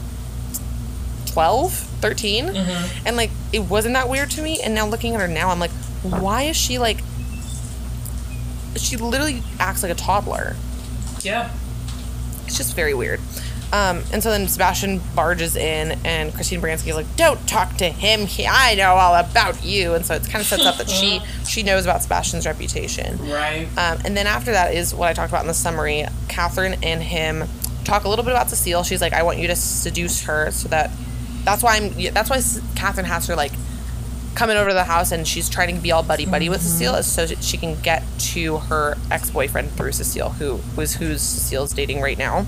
12 13 Mm-hmm. and like it wasn't that weird to me and now looking at her now i'm like why is she like she literally acts like a toddler Yeah. it's just very weird. Um, and so then Sebastian barges in, and Christine Baranski is like, "Don't talk to him. He, I know all about you." And so it kind of sets up that she she knows about Sebastian's reputation. Right. Um, and then after that is what I talked about in the summary. Catherine and him talk a little bit about Cecile. She's like, "I want you to seduce her, so that that's why I'm. yeah, That's why Catherine has her like coming over to the house, and she's trying to be all buddy buddy with Cecile, is so she can get to her ex boyfriend through Cecile, who was who's Cecile's dating right now."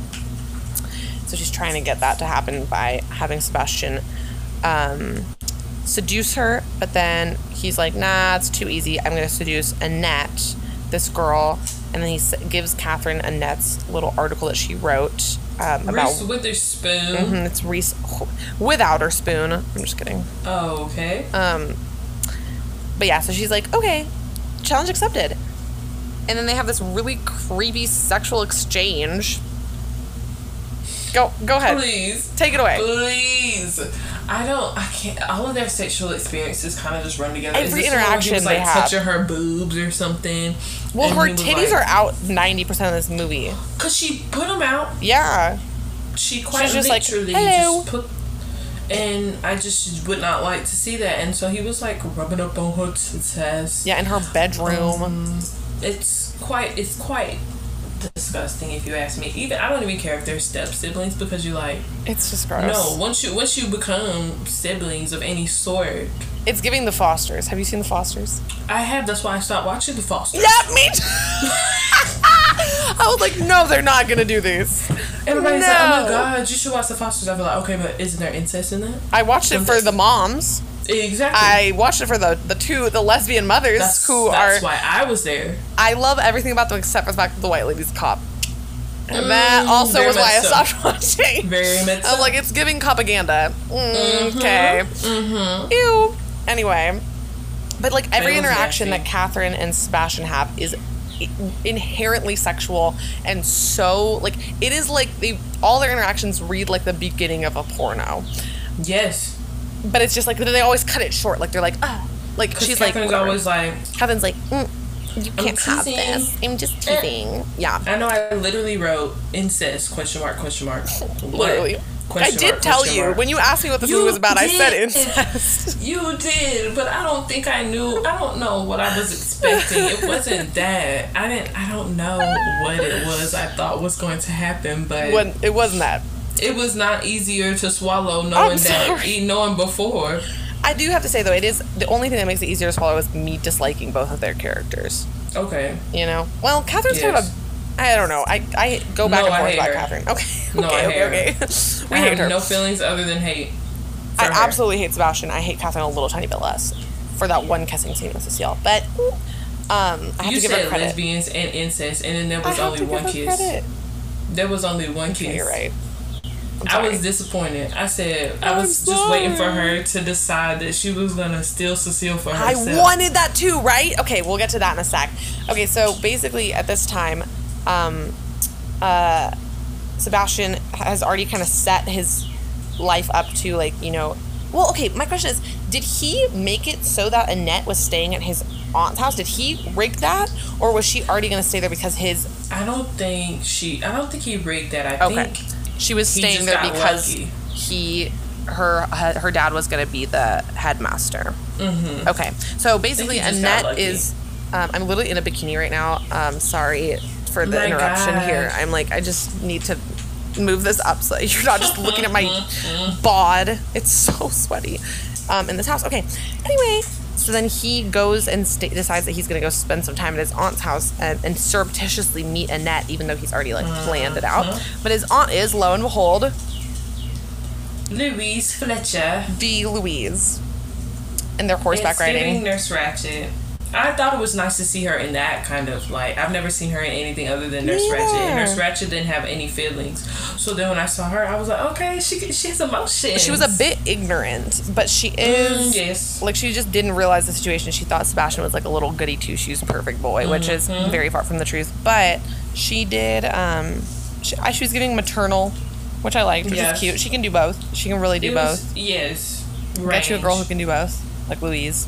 So she's trying to get that to happen by having Sebastian um, seduce her, but then he's like, nah, it's too easy. I'm going to seduce Annette, this girl. And then he s- gives Catherine Annette's little article that she wrote um, about. Reese Witherspoon. Mhm, it's Reese without her spoon. I'm just kidding. Oh, okay. Um, but yeah, so she's like, okay, challenge accepted. And then they have this really creepy sexual exchange. Go, go ahead. Please. Take it away. Please. I don't. I can't. All of their sexual experiences kind of just run together. Is Every this the one where he interaction was, like, they have. touching her boobs or something. Well, her titties like- are out 90% of this movie. Cause she put them out. Yeah. She quite She's just like, literally "Hello." just put. And I just would not like to see that. And so he was like rubbing up on her tits. Yeah, in her bedroom. Um, it's quite. It's quite disgusting if you ask me. Even I don't even care if they're step siblings because you like It's just gross. no once you once you become siblings of any sort. It's giving the Fosters. Have you seen the Fosters? I have that's why I stopped watching the Fosters. Yeah, me too. I was like, no, they're not gonna do these. Everybody's like, oh my god, you should watch the Fosters. I feel like okay, but isn't there incest in that? I watched it for the moms. Exactly. I watched it for the the two the lesbian mothers that's who that's are. why I was there. I love everything about them except for the fact that the white lady's cop. And that also was why I so. stopped watching. Very much. I was so. like, it's giving propaganda. Mm, Okay. mm-hmm. Ew. Anyway, but like every interaction nasty. that Catherine and Sebastian have is inherently sexual and so like it is like they all their interactions read like the beginning of a porno, yes. But it's just like they always cut it short. Like they're like, ah, like she's Catherine's like, always like, Catherine's like, mm, you can't have this. I'm just teasing. Yeah. I know I literally wrote incest question mark question mark. Literally. I did mark, tell you mark. when you asked me what this You movie was about. I said incest. You did, but I don't think I knew. I don't know what I was expecting. It wasn't that. I didn't. I don't know what it was. I thought was going to happen, but when it wasn't that. It was not easier to swallow knowing that, knowing before. I do have to say though, it is the only thing that makes it easier to swallow is me disliking both of their characters. Okay. You know, well, Catherine's kind of Yes. a. I don't know. I, I go back No, and forth about her. Catherine. Okay, No, I okay, hate okay, her. okay. We I hate her. no feelings other than hate. I her. absolutely hate Sebastian. I hate Catherine a little tiny bit less for that one kissing scene with Cecile. But um, I have You to give her said credit. lesbians and incest, and then there was only to give one her kiss. credit. There was only one kiss. Okay, you're right. I was disappointed. I said I was just waiting for her to decide that she was gonna steal Cecile for herself. I wanted that too, right? Okay, we'll get to that in a sec. Okay, so basically at this time, um, uh, Sebastian has already kind of set his life up to like you know. Well, okay. My question is, did he make it so that Annette was staying at his aunt's house? Did he rig that, or was she already going to stay there because his I don't think she. I don't think he rigged that. I okay, think she was staying there because lucky. he her her dad was going to be the headmaster. Mm-hmm. Okay, so basically he just got Annette is. Um, I'm literally in a bikini right now. Um, sorry for the interruption gosh. here. I'm like, I just need to move this up so you're not just looking at my bod. It's so sweaty um, in this house. Okay. Anyway, so then he goes and sta decides that he's going to go spend some time at his aunt's house and, and surreptitiously meet Annette, even though he's already like planned it out. Uh-huh. But his aunt is, lo and behold, Louise Fletcher. the Louise. And they're horseback It's riding. Nurse Ratched. I thought it was nice to see her in that kind of like. I've never seen her in anything other than Nurse Ratched. And. Nurse Ratched didn't have any feelings. So then when I saw her, I was like, okay, she she has emotions. She was a bit ignorant, but she is. Mm, yes. Like she just didn't realize the situation. She thought Sebastian was like a little goody two shoes perfect boy, which is Mm-hmm. very far from the truth. But she did. Um, she, I- she was giving maternal, which I liked, which Yes. is cute. She can do both. She can really do both. yes. Get you a girl who can do both, like Louise.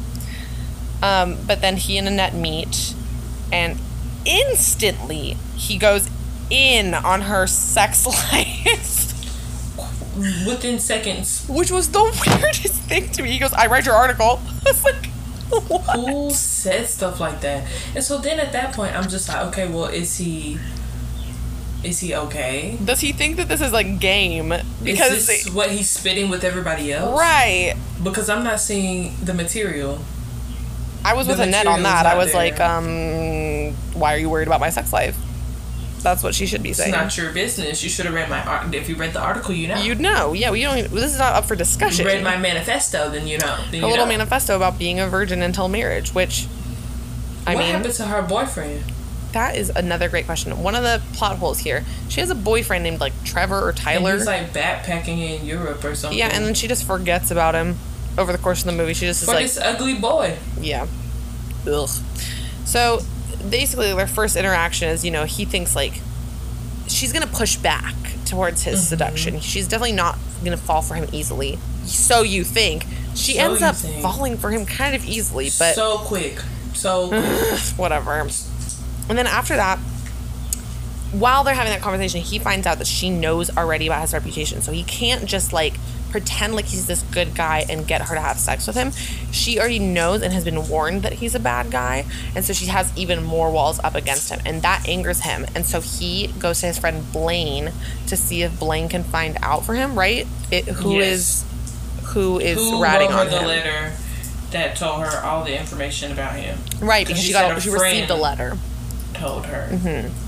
Um, but then he and Annette meet, and instantly he goes in on her sex life. within seconds. which was the weirdest thing to me. He goes, "I read your article." I was like, "What?" Who said stuff like that? And so then at that point, I'm just like, okay, well, is he? Is he okay? Does he think that this is like game? Because is what he's spitting with everybody else? right, Because I'm not seeing the material. I was with Annette on that. I was there. like, um, "Why are you worried about my sex life?" That's what she should be saying. It's not your business. You should have read my art. If you read the article, you know. You'd know. Yeah, we don't. Even, this is not up for discussion. You read my manifesto, then you know. Then a you little know. manifesto about being a virgin until marriage, which I what mean, happened to her boyfriend? that is another great question. One of the plot holes here. She has a boyfriend named like Trevor or Tyler. And Tyler. he's like backpacking in Europe or something. yeah, and then she just forgets about him over the course of the movie. She just is like, this ugly boy. Yeah. Ugh. So basically, their first interaction is, you know, he thinks like she's gonna push back towards his Mm-hmm. seduction. She's definitely not gonna fall for him easily. So you think. She So ends up think. falling for him kind of easily, but so quick. So whatever. And then after that, while they're having that conversation, he finds out that she knows already about his reputation. So he can't just like pretend like he's this good guy and get her to have sex with him. She already knows and has been warned that he's a bad guy, and so she has even more walls up against him, and that angers him. And so he goes to his friend Blaine to see if Blaine can find out for him, right? It, who Yes. is who is Who ratting on the him? letter that told her all the information about him? Right, because she she got a she received a letter. Told her. Mm-hmm.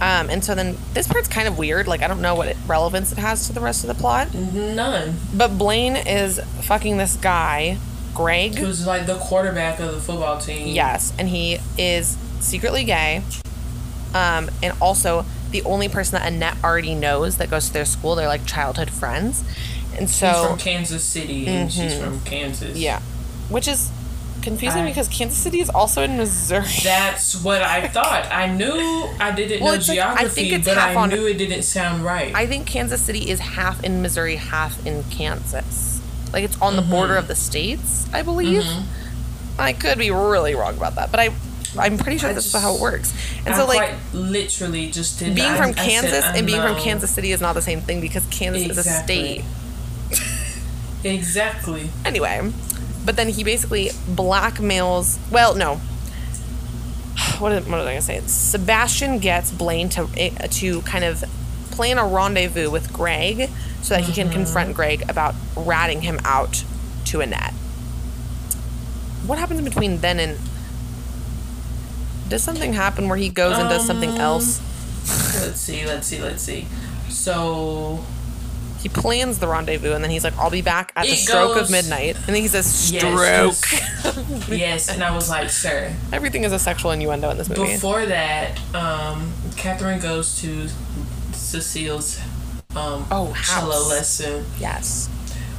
Um, and so then this part's kind of weird. Like I don't know what it, relevance it has to the rest of the plot. None. But Blaine is fucking this guy, Greg. Who's like the quarterback of the football team. Yes, and he is secretly gay. Um, and also the only person that Annette already knows that goes to their school. They're like childhood friends, and He's so from Kansas City and she's from Kansas. yeah, which is confusing I- because Kansas City is also in Missouri. That's what I thought. I knew I didn't Well, know it's like- I geography, but I on- knew it didn't sound right. I think Kansas City is half in Missouri, half in Kansas. Like it's on the Mm-hmm. border of the states, I believe. I could be really wrong about that, but I, I'm pretty sure I this is just- how it works. And I so, like, quite literally just being I- from I said Kansas and being from. Kansas City is not the same thing because Kansas is a state. Exactly. Anyway, but then he basically blackmails. Well, no. What, is, what was I gonna say? Sebastian gets Blaine to eh, to kind of plan a rendezvous with Greg so that he can confront Greg about ratting him out to Annette. What happens between then and? Does something happen where he goes and does something Um, else? Let's see. Let's see. Let's see. So He plans the rendezvous and then he's like, "I'll be back at the It stroke of midnight." And then he says, "Stroke." yes, yes, and I was like, sir. Everything is a sexual innuendo in this movie. Before that, um, Catherine goes to Cecile's um, Oh, cello house. lesson yes.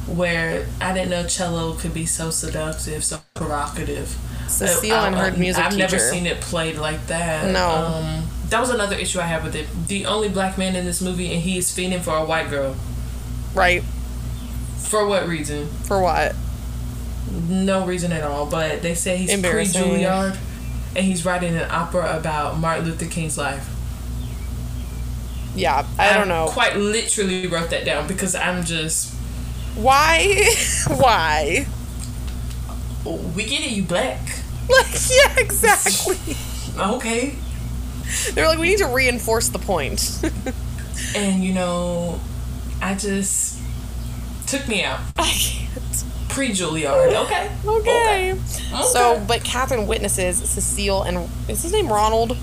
where I didn't know cello could be so seductive, so provocative. Cecile Uh, and her uh, music I've never seen it played like that. No. Um, that was another issue I have with it. The only black man in this movie, and he is feeding for a white girl. Right. For what reason? For what? No reason at all. But they say he's pre Juilliard, and he's writing an opera about Martin Luther King's life. Yeah, I don't know. Quite literally wrote that down because I'm just. Why? Why? We get it, you black. Like, yeah, exactly. Okay. They're like, we need to reinforce the point. And you know, I just took me out. I can't. Pre Juilliard. Okay. Okay. Okay. So, but Catherine witnesses Cecile and is his name Ronald?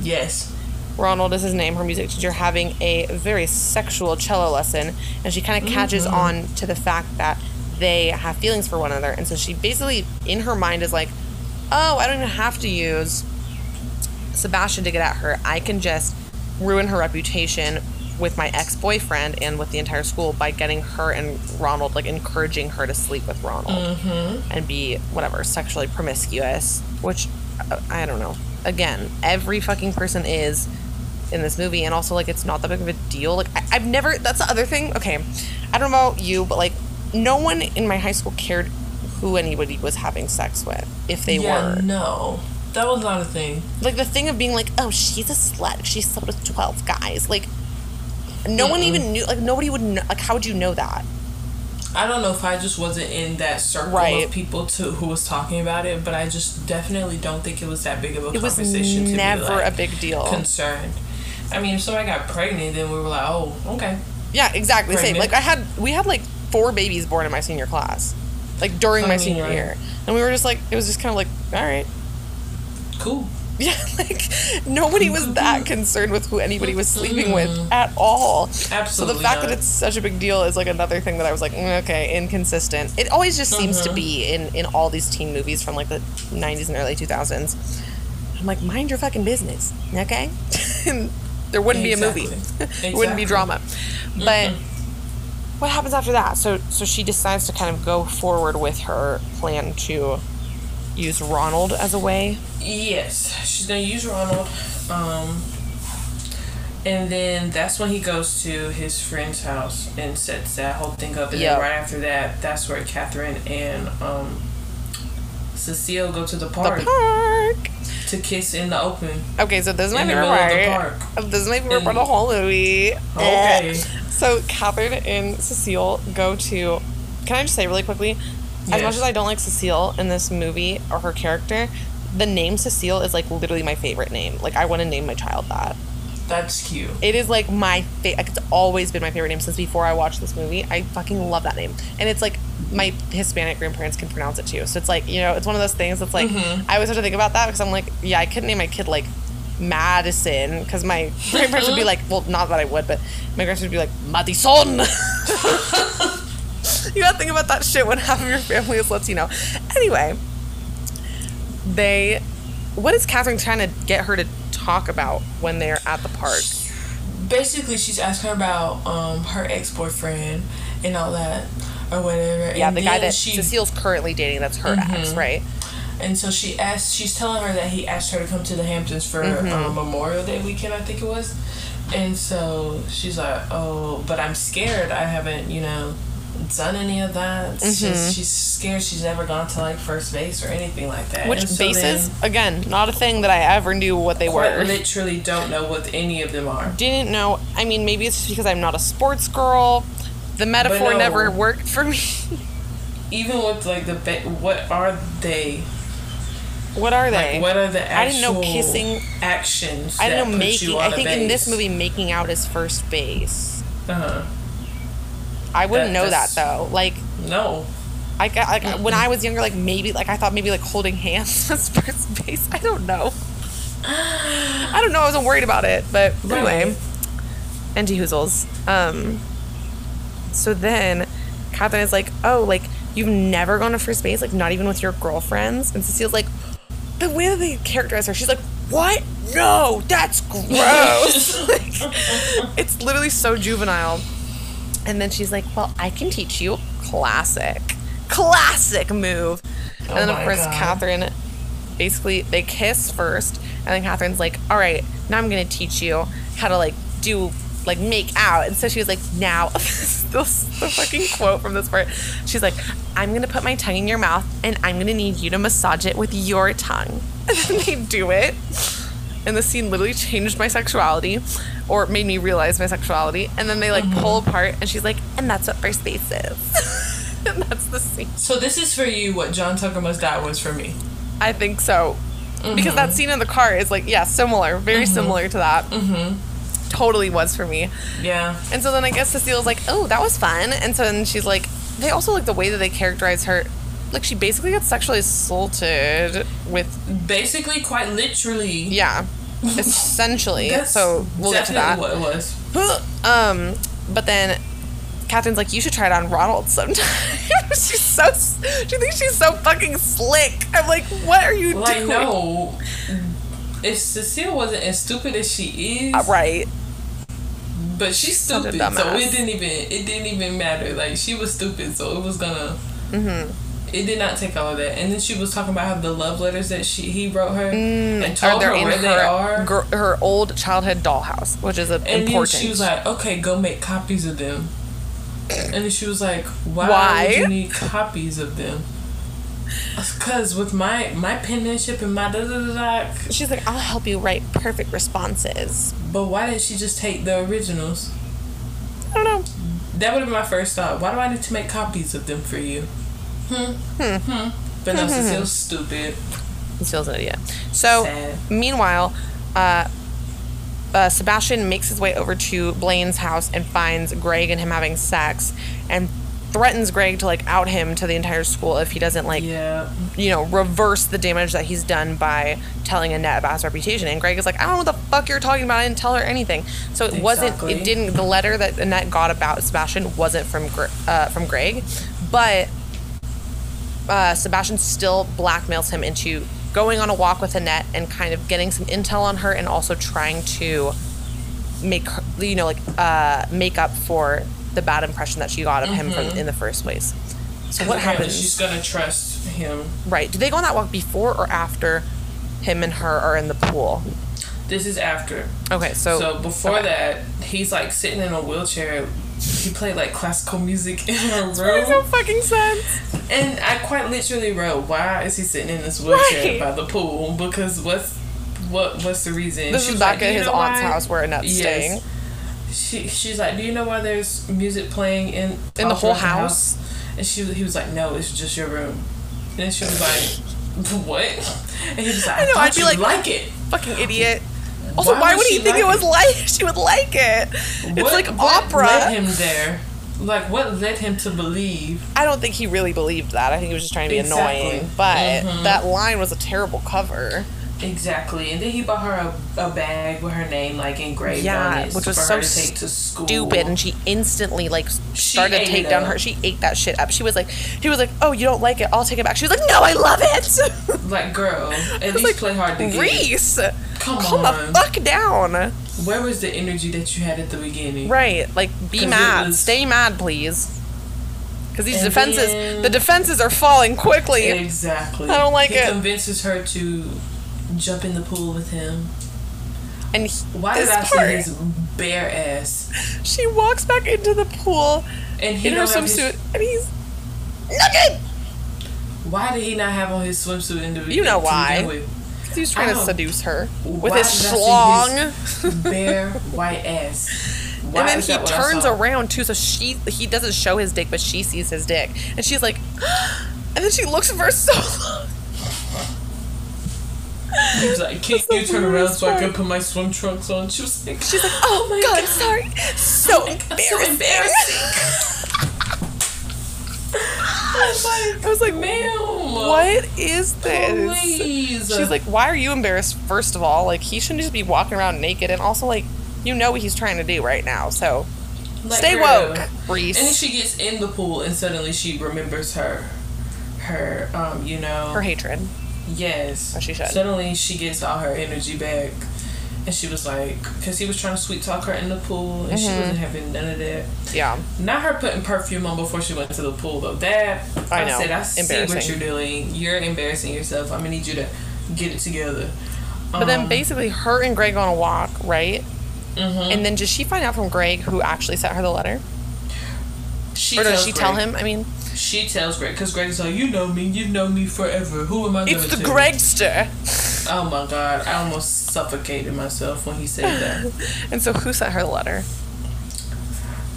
Yes. Ronald is his name, her music teacher, having a very sexual cello lesson, and she kind of mm-hmm. catches on to the fact that they have feelings for one another, and so she basically, in her mind, is like, "Oh, I don't even have to use Sebastian to get at her. I can just ruin her reputation with my ex-boyfriend and with the entire school by getting her and Ronald, like encouraging her to sleep with Ronald and be whatever sexually promiscuous, which uh, I don't know. Again, every fucking person is in this movie, and also like it's not that big of a deal. Like I, I've never. That's the other thing. Okay, I don't know about you, but like no one in my high school cared who anybody was having sex with if they yeah, were. no. That was not a thing. Like the thing of being like, oh, she's a slut. She slept with twelve guys. Like no one even knew. Like nobody would know. Like how would you know that? I don't know if I just wasn't in that circle Right. of people to who was talking about it, but I just definitely don't think it was that big of a It was conversation to never be like, a big deal. concerned. I mean, if somebody got pregnant, then we were like, oh, okay. Yeah, exactly. Same. Like I had, we had like four babies born in my senior class, like during I my mean, senior right. year, and we were just like, it was just kind of like, all right, Cool. yeah, like nobody was that concerned with who anybody was sleeping with at all. Absolutely. So the fact not. that it's such a big deal is like another thing that I was like, mm, okay, inconsistent. It always just seems Mm-hmm. to be in in all these teen movies from like the '90s and early 2000s. I'm like, mind your fucking business, okay? there wouldn't be a movie. Exactly. it wouldn't be Exactly. drama. But what happens after that? So so she decides to kind of go forward with her plan to use Ronald as a way. Yes, she's gonna use Ronald. Um, and then that's when he goes to his friend's house and sets that whole thing up. And Yep. then right after that, that's where Catherine and um, Cecile go to the park The park. to kiss in the open. Okay, so this is my In the favorite middle the part. park. This is my favorite part of the whole movie. Okay. So Catherine and Cecile go to. Can I just say really quickly? As much as I don't like Cecile in this movie or her character, the name Cecile is like literally my favorite name. Like I want to name my child that. That's cute. It is like my favorite. like, it's always been my favorite name since before I watched this movie. I fucking love that name, and it's like my Hispanic grandparents can pronounce it too. So it's like you know it's one of those things that's like mm-hmm. I always have to think about that because I'm like yeah I couldn't name my kid like Madison because my grandparents would be like well not that I would but my grandparents would be like Madison. you gotta think about that shit when half of your family is Latino. Anyway, they what is Catherine trying to get her to talk about when they're at the park? Basically, she's asking her about um her ex boyfriend and all that or whatever. Yeah, and the guy that she Cecile's currently dating, that's her ex, right? And so she asked, she's telling her that he asked her to come to the Hamptons for Mm-hmm. um, Memorial Day weekend, I think it was. And so she's like, oh, but I'm scared. I haven't, you know, done any of that. Mm-hmm. just, she's scared she's never gone to like first base or anything like that. Which so bases, then again, not a thing that I ever knew what they were. literally don't know what any of them are. Didn't know. I mean, maybe it's because I'm not a sports girl. The metaphor no. never worked for me. Even with like the, ba- what are they? what are they? Like, what are the I actual didn't know kissing. actions? I didn't know making. I think in this movie, making out is first base. Uh-huh. I wouldn't That- know that though. Like, No. I, when I was younger, like maybe, like I thought maybe like holding hands was first base. I don't know. I don't know. I wasn't worried about it, but anyway. And Hoozles. Um, so then Catherine is like, oh, like, you've never gone to first base, like, not even with your girlfriends? And Cecile's like, the way that they characterize her, she's like, what? No, that's gross. like, it's literally so juvenile. And then she's like, well, I can teach you. Classic. Classic move. and then, of Oh course, God. Catherine basically they kiss first and then catherine's like all right now i'm gonna teach you how to like do like make out and so she was like now the, the fucking quote from this part she's like i'm gonna put my tongue in your mouth and i'm gonna need you to massage it with your tongue and then they do it and the scene literally changed my sexuality or made me realize my sexuality and then they like mm-hmm. pull apart and she's like and that's what first base is and that's the scene So this is for you what John Tucker Must Die was for me. I think so. Because that mm-hmm. scene in the car is like, yeah, similar, very mm-hmm. similar to that. Mm-hmm. Totally was for me. Yeah. And so then I guess Cecile's like, oh, that was fun. And so then she's like, they also like the way that they characterize her. Like she basically gets sexually assaulted with, Basically, quite literally. yeah, essentially. So we'll get to that. what it was. Um, but then Catherine's like, you should try it on Ronald sometime. she's so, she thinks she's so fucking slick. I'm like, what are you Like, doing? no. If Cecile wasn't as stupid as she is, Uh, Right. but she's stupid, so it didn't even it didn't even matter. Like she was stupid, so it was gonna. Mm-hmm. It did not take all of that, and then she was talking about how the love letters that she he wrote her mm, and told her where her, they are. gr- her old childhood dollhouse, which is a, And important. then she was like, "Okay, go make copies of them." And then she was like, "Why, Why? would you need copies of them?" Because with my my penmanship and my da da da da. She's like, I'll help you write perfect responses. But why didn't she just take the originals? I don't know. That would have been my first thought. Why do I need to make copies of them for you? Hmm. Hmm. No, Cecile's stupid. feels an idiot. So, Sad. meanwhile, uh, uh, Sebastian makes his way over to Blaine's house and finds Greg and him having sex, and threatens Greg to like out him to the entire school if he doesn't like Yeah. you know, reverse the damage that he's done by telling Annette about his reputation. And Greg is like, I don't know what the fuck you're talking about. I didn't tell her anything. So it wasn't. It didn't. The letter that Annette got about Sebastian wasn't from uh, from Greg, but uh, Sebastian still blackmails him into going on a walk with Annette and kind of getting some intel on her and also trying to make her, you know, like uh, make up for the bad impression that she got of him from in the first place. So what happens? She's gonna trust him. Right. Do they go on that walk before or after him and her are in the pool? This is after. Okay, so, So before okay. that, he's like sitting in a wheelchair. He played like classical music in her Makes no room, fucking sense. and I quite literally wrote, "Why is he sitting in this wheelchair Right. by the pool? Because what's what what's the reason?" This She is back like, at his aunt's why?" house where Annette's Yes. staying. she she's like, do you know why there's music playing in In the whole throughout house? And she he was like, no, it's just your room. And she was like, what? And he was like, I, know, I'd be like- like it. Fucking idiot. Also, Why why, would he think like it was like she would like it? It's What- like what opera. led him there? Like, what led him to believe? I don't think he really believed that. I think he was just trying to be Exactly. annoying. But Mhm. that line was a terrible cover. Exactly, and then he bought her a, a bag with her name like engraved Yeah, on it which was so to. Stupid, and she instantly like started to take down up. her. She ate that shit up. She was like, he was like, "Oh, you don't like it? I'll take it back." She was like, "No, I love it." Like, girl, at least like, play hard to get. Reese, Come calm on. the fuck down. Where was the energy that you had at the beginning? Right, like be mad, was- stay mad, please. Because these And defenses, then- the defenses are falling quickly. Exactly. I don't like he it. convinces her to jump in the pool with him. And he- Why did I part, see his bare ass? She walks back into the pool And he in her don't his- swimsuit, and he's naked. Why did he not have on his swimsuit in the You know why. He was trying to seduce her with his schlong. his bare white ass. Why and then he that what I turns around too, so she he doesn't show his dick, but she sees his dick, and she's like, and then she looks for so long. He was like, "Can't That's you turn around so I can put my swim trunks on?" She was like, She's like, oh, my god, God. sorry, so "So embarrassing. embarrassing." I was like, Ma'am, what is this? Please. She's like, why are you embarrassed? First of all, like he shouldn't just be walking around naked, and also like you know what he's trying to do right now, so Like, stay woke, And then she gets in the pool, and suddenly she remembers her, her, um, you know, Her hatred. Yes. As she should. Suddenly she gets all her energy back, and she was like, because he was trying to sweet talk her in the pool, and she Mm-hmm. wasn't having none of that. Yeah. Not her putting perfume on before she went to the pool though. That I I, know. said I see what you're doing. You're embarrassing yourself. I'm gonna need you to get it together. But then Um, basically, her and Greg go on a walk, right? mhm. And then does she find out from Greg who actually sent her the letter, she or does she tell him? I mean, She tells Greg because Greg's like, you know me, you've known me forever. Who am I? it's the tell?" Gregster. Oh my god, I almost suffocated myself when he said that. And so, who sent her the letter?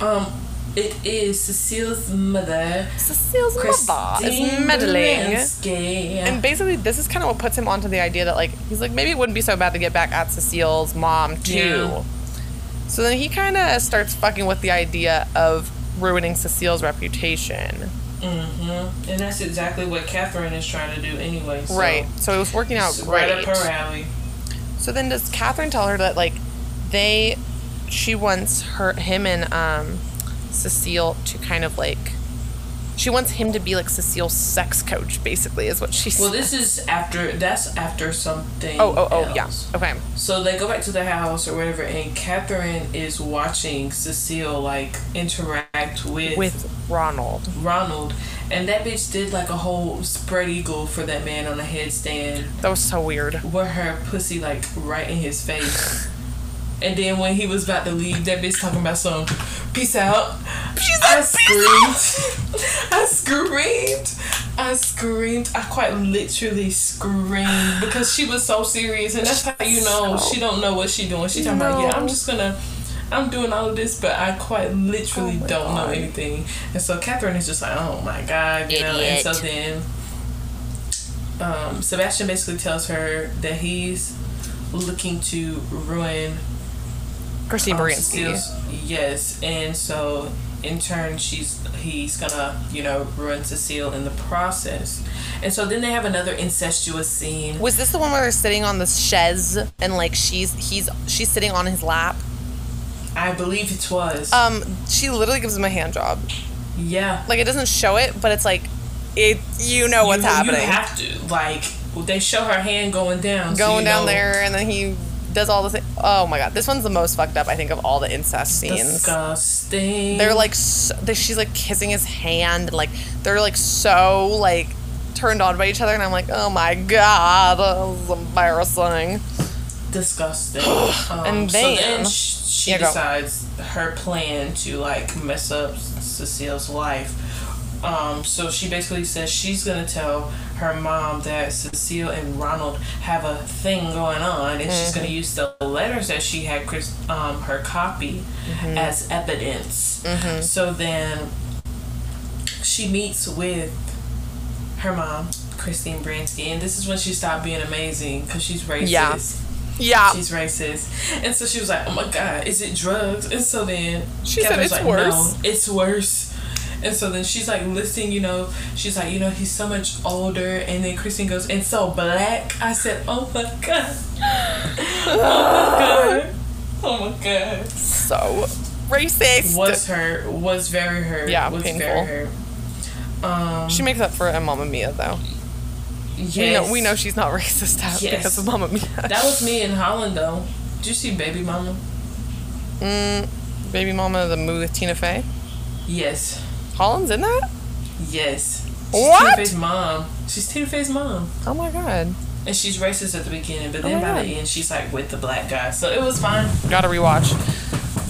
um, it is Cecile's mother, Cecile's mother is meddling. And basically, this is kind of what puts him onto the idea that, like, he's like, maybe it wouldn't be so bad to get back at Cecile's mom, too. Yeah. So then he kind of starts fucking with the idea of ruining Cecile's reputation. Mm-hmm. And that's exactly what Catherine is trying to do anyway. So right. So it was working out it's great. Right up her alley. So then does Catherine tell her that, like, they, she wants her, him and, um, Cecile to kind of, like, she wants him to be, like, Cecile's sex coach, basically, is what she Well, said. this is after. That's after something. Oh, oh, oh, yeah. Okay. So they go back to the house or whatever, and Catherine is watching Cecile like interact with, With Ronald. Ronald, and that bitch did like a whole spread eagle for that man on a headstand, That was so weird. with her pussy like right in his face. And then when he was about to leave, that bitch talking about some peace out. She's I like, screamed. I screamed. I screamed. I quite literally screamed because she was so serious, and that's how you know she don't know what she doing. She talking about yeah, I'm just gonna. I'm doing all of this, but I quite literally Oh don't know anything. And so Catherine is just like, oh my god, you know. And so then, um, Sebastian basically tells her that he's looking to ruin Christine um, Baranski. Yes, and so in turn, she's he's gonna you know ruin Cecile in the process, and so then they have another incestuous scene. Was this the one where they're sitting on the chaise and like she's he's she's sitting on his lap? I believe it was. Um, she literally gives him a hand job. yeah, Like it doesn't show it, but it's like it. You know what's you, happening. You have to like they show her hand going down, Going you down know there, and then he does all this. Oh my god, this one's the most fucked up I think of all the incest scenes. Disgusting. They're like so, they, she's like kissing his hand, and like they're like so like turned on by each other, and I'm like, oh my god, this is embarrassing. disgusting. Um, And so then then- sh- she Yeah, go. decides her plan to like mess up Cecile's life. Um, so she basically says she's gonna tell her mom that Cecile and Ronald have a thing going on, and she's gonna mm-hmm. use the letters that she had Chris, um, her copy mm-hmm. as evidence. Mm-hmm. So then she meets with her mom, Christine Baranski, and this is when she stopped being amazing because she's racist. Yeah. Yeah. She's racist. And so she was like, Oh my god, is it drugs? And so then She said it's like, worse. No, it's worse. And so then she's like listening, you know, she's like, you know, he's so much older and then Christine goes, and so black. I said, Oh my god. Oh my god. Oh my god. so racist. Was her was very hurt. Yeah, was painful. very hurt. Um She makes up for it in Mamma Mia, though. yes. We know we know she's not racist out Yes. because of Mamma Mia. that was me in Holland though. Did you see Baby Mama? Mm, Baby Mama, the movie with Tina Fey. Yes. Holland's in that? Yes. She's What? Fey's mom. She's Fey's mom. Oh my god. And she's racist at the beginning, but Oh then my by God. the end, she's like with the black guy. So it was fine. Gotta rewatch.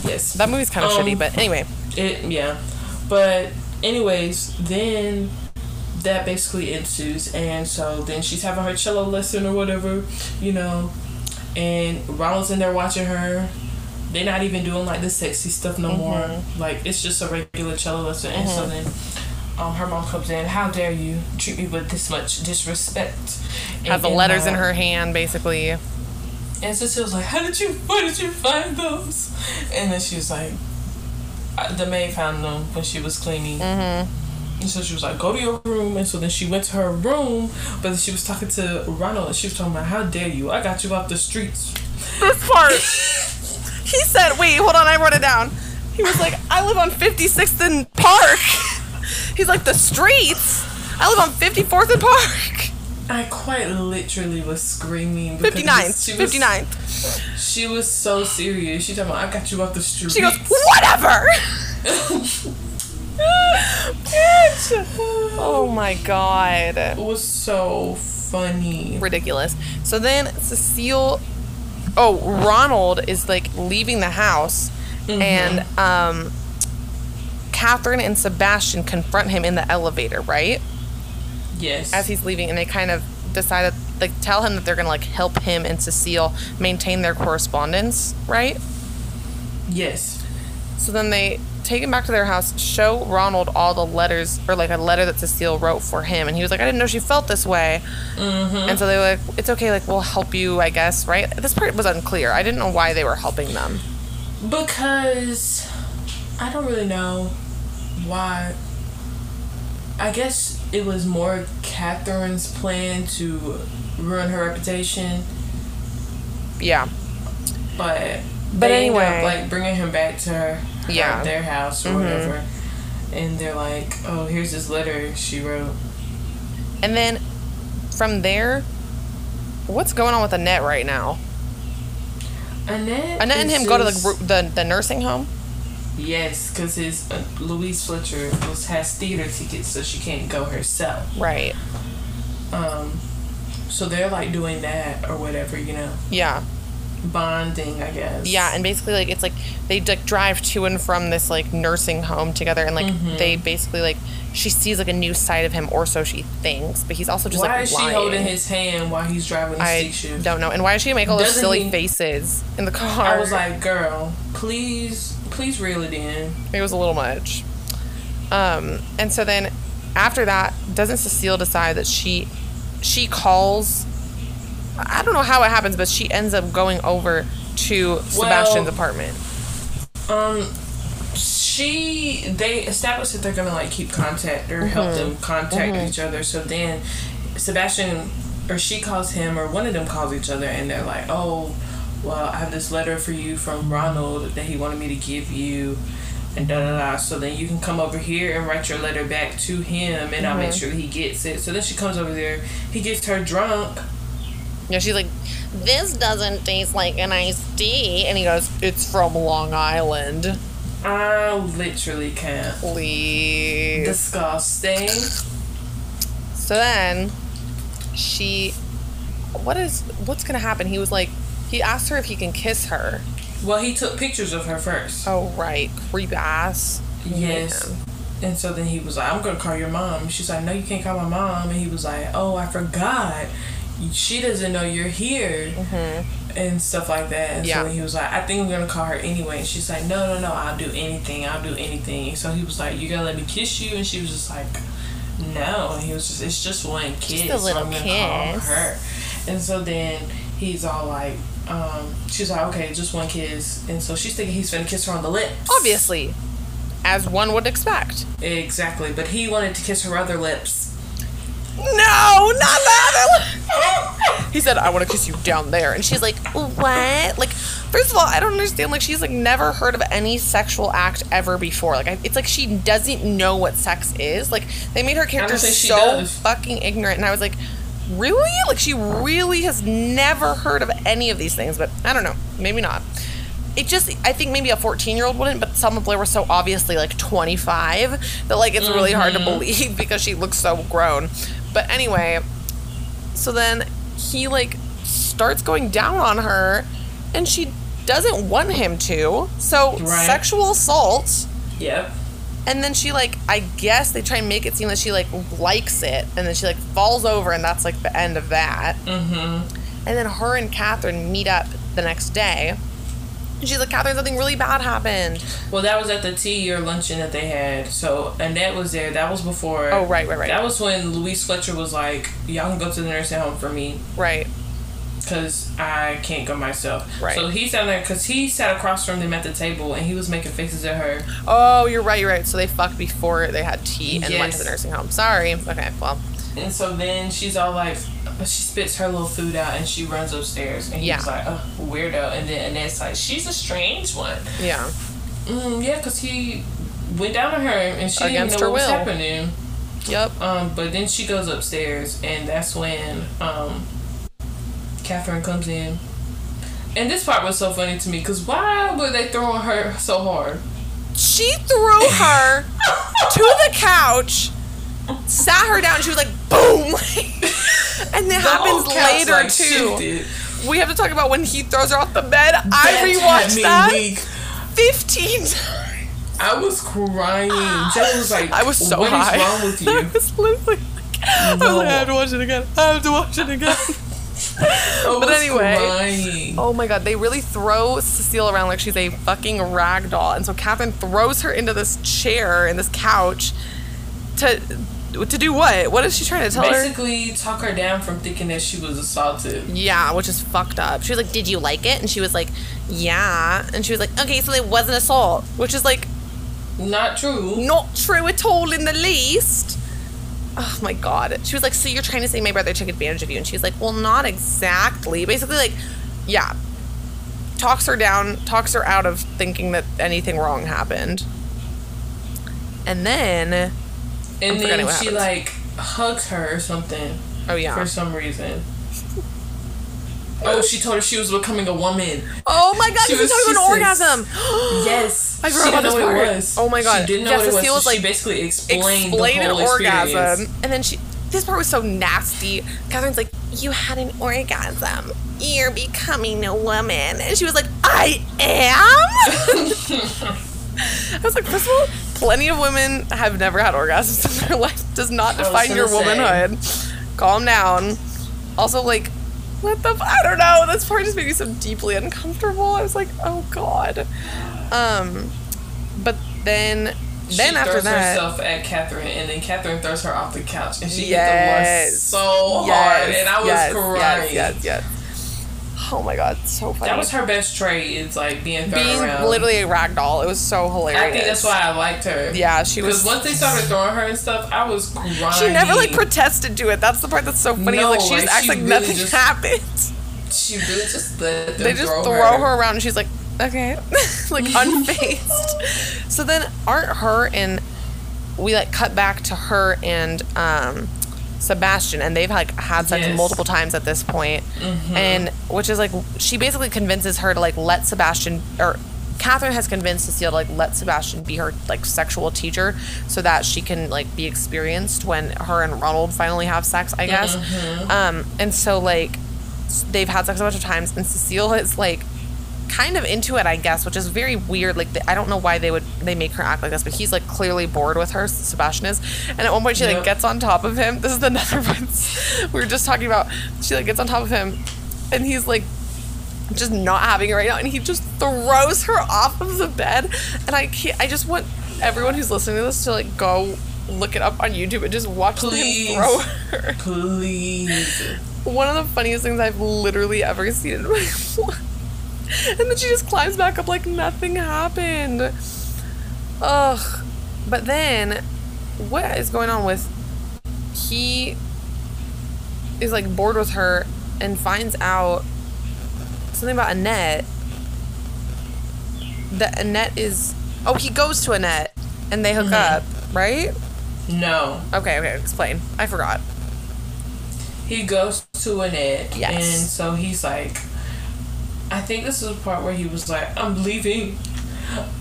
Yes. That movie's kind of Um, shitty, but anyway. It, yeah. But, anyways, then that basically ensues. And so then she's having her cello lesson or whatever, you know. And Ronald's in there watching her. They're not even doing like the sexy stuff no more. Mm-hmm. Like, it's just a regular cello lesson. And so then. Um, her mom comes in. How dare you treat me with this much disrespect? And the in letters in her hand, basically. And Cecile's like, "How did you? Where did you find those?" And then she was like, "Uh, "The maid found them when she was cleaning." Mm-hmm. And so she was like, "Go to your room." And so then she went to her room, but she was talking to Ronald. and She was talking about, "How dare you? I got you off the streets." This part. he said, wait, hold on, I wrote it down. He was like, I live on 56th and Park. He's like, the streets? I live on 54th and Park. I quite literally was screaming. because 59th. She was, 59th. She was so serious. She talking about, "I got you off the streets." She goes, whatever. Bitch. Oh my god. It was so funny. ridiculous. So then Cecile, oh Ronald is like leaving the house, and um, Catherine and Sebastian confront him in the elevator, right Yes. as he's leaving, and they kind of decide that like tell him that they're gonna like help him and Cecile maintain their correspondence, right? yes. So then they take him back to their house, show Ronald all the letters, or like a letter that Cecile wrote for him. And he was like, I didn't know she felt this way. Mm-hmm. And so they were like, it's okay, like, we'll help you, I guess, right? This part was unclear. I didn't know why they were helping them. Because I don't really know why. I guess it was more Catherine's plan to ruin her reputation, Yeah. but But end up, anyway. like bringing him back to her, Yeah. Mm-hmm. their house or whatever, and they're like, "Oh, here's this letter she wrote." And then from there, what's going on with Annette right now? Annette, Annette and him go to the, the, the nursing home? yes, because his uh, Louise Fletcher was has theater tickets, so she can't go herself. Right. Um, so they're like doing that or whatever, you know, Yeah. Bonding, I guess. Yeah, and basically like it's like they like drive to and from this like nursing home together, and like Mm-hmm. they basically like she sees like a new side of him, or so she thinks. But he's also just like Why like is lying. she holding his hand while he's driving the I stick don't know. And why does she make all those Doesn't silly he- faces in the car? I was like, girl, please, please reel it in. it was a little much. Um, and so then after that, doesn't Cecile decide that she she calls? I don't know how it happens, but she ends up going over to Sebastian's apartment. Um, she they established that they're gonna like keep contact or help Mm-hmm. them contact each other. So then Sebastian or she calls him or one of them calls each other and they're like, oh, well, I have this letter for you from Ronald that he wanted me to give you. And da da da. So then you can come over here and write your letter back to him, and I'll make Mm-hmm. sure he gets it. So then she comes over there. He gets her drunk. Yeah, she's like, this doesn't taste like an iced tea. And he goes, it's from Long Island. I literally can't. Please. Disgusting. So then she, what is, what's going to happen? He was like, he asked her if he can kiss her. Well, he took pictures of her first. Oh, right. Creep ass. Yes. Man. And so then he was like, I'm gonna call your mom. She's like, No, you can't call my mom. And he was like, Oh, I forgot. She doesn't know you're here. And stuff like that. And Yeah. so he was like, I think I'm gonna call her anyway. And she's like, No, no, no, I'll do anything. I'll do anything. So he was like, You gonna let me kiss you? And she was just like, No. And he was just, It's just one kiss. a little so I'm gonna call kiss. her. And so then he's all like, um, she's like, Okay, just one kiss. And so she's thinking he's gonna kiss her on the lips. Obviously, as one would expect. Exactly, but he wanted to kiss her other lips. No, not that. he said, "I want to kiss you down there," and she's like, "What?" Like, first of all, I don't understand. Like, she's like never heard of any sexual act ever before. Like, I, it's like she doesn't know what sex is. Like, they made her character so does. fucking ignorant, and I was like, "Really?" Like, she really has never heard of any of these things. But I don't know, maybe not. It just, I think maybe a 14 year old wouldn't, but Selma Blair was so obviously like 25 that like it's really hard to believe because she looks so grown. But anyway, so then he like starts going down on her and she doesn't want him to. So Right. sexual assault. Yep. And then she like I guess they try and make it seem that she like likes it and then she like falls over and that's like the end of that. Mm-hmm. And then her and Catherine meet up the next day. And she's like, Catherine, something really bad happened. Well, that was at the tea or luncheon that they had. So Annette was there. That was before. Oh, right, right, right. That was when Louise Fletcher was like, "Y'all can go to the nursing home for me, Right. cause I can't go myself." Right. So he sat there, cause he sat across from them at the table, and he was making faces at her. Oh, you're right, you're right. So they fucked before they had tea and went to the nursing home. Sorry. Okay, well. And so then she's all like, she spits her little food out, and she runs upstairs, and he's Yeah. like, "Oh, weirdo." And then Annette's like, "She's a strange one." Yeah. Mm, yeah, cause he went down on her, and she Against didn't know her what was happening. Yep. Um, but then she goes upstairs, and that's when um, Catherine comes in. And this part was so funny to me because why were they throwing her so hard? She threw her to the couch, sat her down, and she was like, boom. and it happens later, like, too. shifted. We have to talk about when he throws her off the bed. I That rewatched that weak. 15 times. I was crying. Joe was like, I was so "What is high. wrong with I you?" was literally like, I was like, I have to watch it again. I have to watch it again. But anyway. crying. Oh my god, they really throw Cecile around like she's a fucking rag doll. And so Catherine throws her into this chair and this couch to to do what? What is she trying to tell her? Basically, talk her down from thinking that she was assaulted. Yeah, which is fucked up. She was like, Did you like it? And she was like, Yeah. And she was like, Okay, so it wasn't assault. Which is like Not true. not true at all in the least. Oh my god. She was like, So you're trying to say my brother took advantage of you? And she was like, Well, not exactly. Basically, like, yeah. Talks her down, talks her out of thinking that anything wrong happened. And then, And I'm then she like hugs her or something oh yeah. for some reason. Oh, she told her she was becoming a woman. Oh my god, She was about an orgasm. Yes, I forgot about this part. it was. Oh my god. she didn't know Yeah, what it was. So was like, she basically explained explain the an whole orgasm. experience. And then she, this part was so nasty. Catherine's like, You had an orgasm. You're becoming a woman. And she was like, I am? I was like, First of all, plenty of women have never had orgasms in their life. Does not define your say. womanhood. Calm down. Also, like, what the? F- I don't know. This part just made me so deeply uncomfortable. I was like, oh god. Um, but then, She then after throws that, herself at Catherine, and then Catherine throws her off the couch, and she Yes. hit the so hard, and I was yes, crying. Yes, yes, yes. Oh my god, so funny. That was her best trait. Is like being thrown being around. literally a rag doll. It was so hilarious. I think that's why I liked her. Yeah, she was. Because once they started throwing her and stuff, I was crying. she never like protested to it. That's the part that's so funny. No, like she just like, acts like really nothing just- happened. She really just let them They just throw, throw, her. around, and she's like, okay, like unfazed. so then, aren't her and we like cut back to her and um, Sebastian, and they've like had sex Yes. Mm-hmm. multiple times at this point, and which is like she basically convinces her to like let Sebastian or. Catherine has convinced Cecile to like let Sebastian be her like sexual teacher so that she can like be experienced when her and Ronald finally have sex, I guess. Mm-hmm. Um, and so like they've had sex a bunch of times, and Cecile is like kind of into it, I guess, which is very weird. Like, I don't know why they would they make her act like this, but he's like clearly bored with her. Sebastian is, and at one point she like Yep. gets on top of him. This is another one we were just talking about. She like gets on top of him, and he's like just not having it right now, and he just throws her off of the bed. And I can't. I just want everyone who's listening to this to like go look it up on YouTube and just watch Please. him throw her Please. one of the funniest things I've literally ever seen in my life. And then she just climbs back up like nothing happened. Ugh. But then, what is going on with. He is like bored with her and finds out something about Annette. That Annette is. Oh, he goes to Annette and they hook mm-hmm. up, right? No. Okay, okay, explain. I forgot. He goes to Annette. Yes. And so he's like, I think this is the part where he was like, I'm leaving.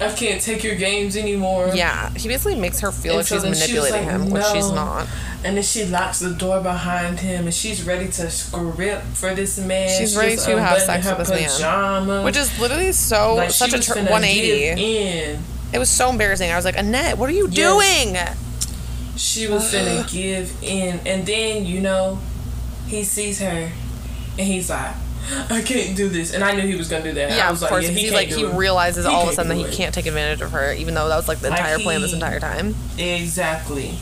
I can't take your games anymore. Yeah, he basically makes her feel And like so she's then she manipulating like, him, which she's not. And then she locks the door behind him and she's ready to script for this man. She's She ready to have sex with this man. Which is literally so like such a tr- 180. in. It was so embarrassing. I was like, Annette, what are you Yes. doing? She was finna give in, and then you know, he sees her, and he's like, "I can't do this," and I knew he was gonna do that. Yeah, I of was like, course. yeah, he like he realizes He all of a sudden that he it. can't take advantage of her, even though that was like the Like, entire plan this entire time. Exactly.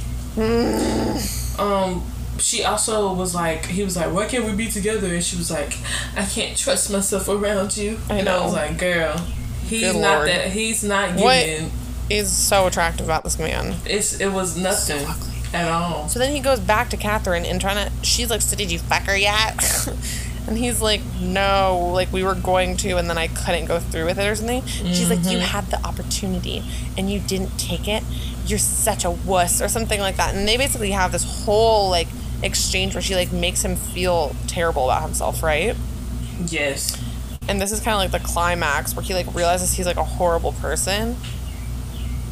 um, she also was like, he was like, "Why can't we be together?" And she was like, "I can't trust myself around you." I and I was like, "Girl, he's Good not Lord. that. He's not What? He's so attractive about this man. It's it was nothing at all." So then he goes back to Catherine and trying to. She's like, "So did you fuck her yet?" and he's like, "No, like we were going to, and then I couldn't go through with it or something." She's like, "You mm-hmm. had the opportunity and you didn't take it. You're such a wuss," or something like that. And they basically have this whole like exchange where she like makes him feel terrible about himself, right? Yes. And this is kind of like the climax where he like realizes he's like a horrible person.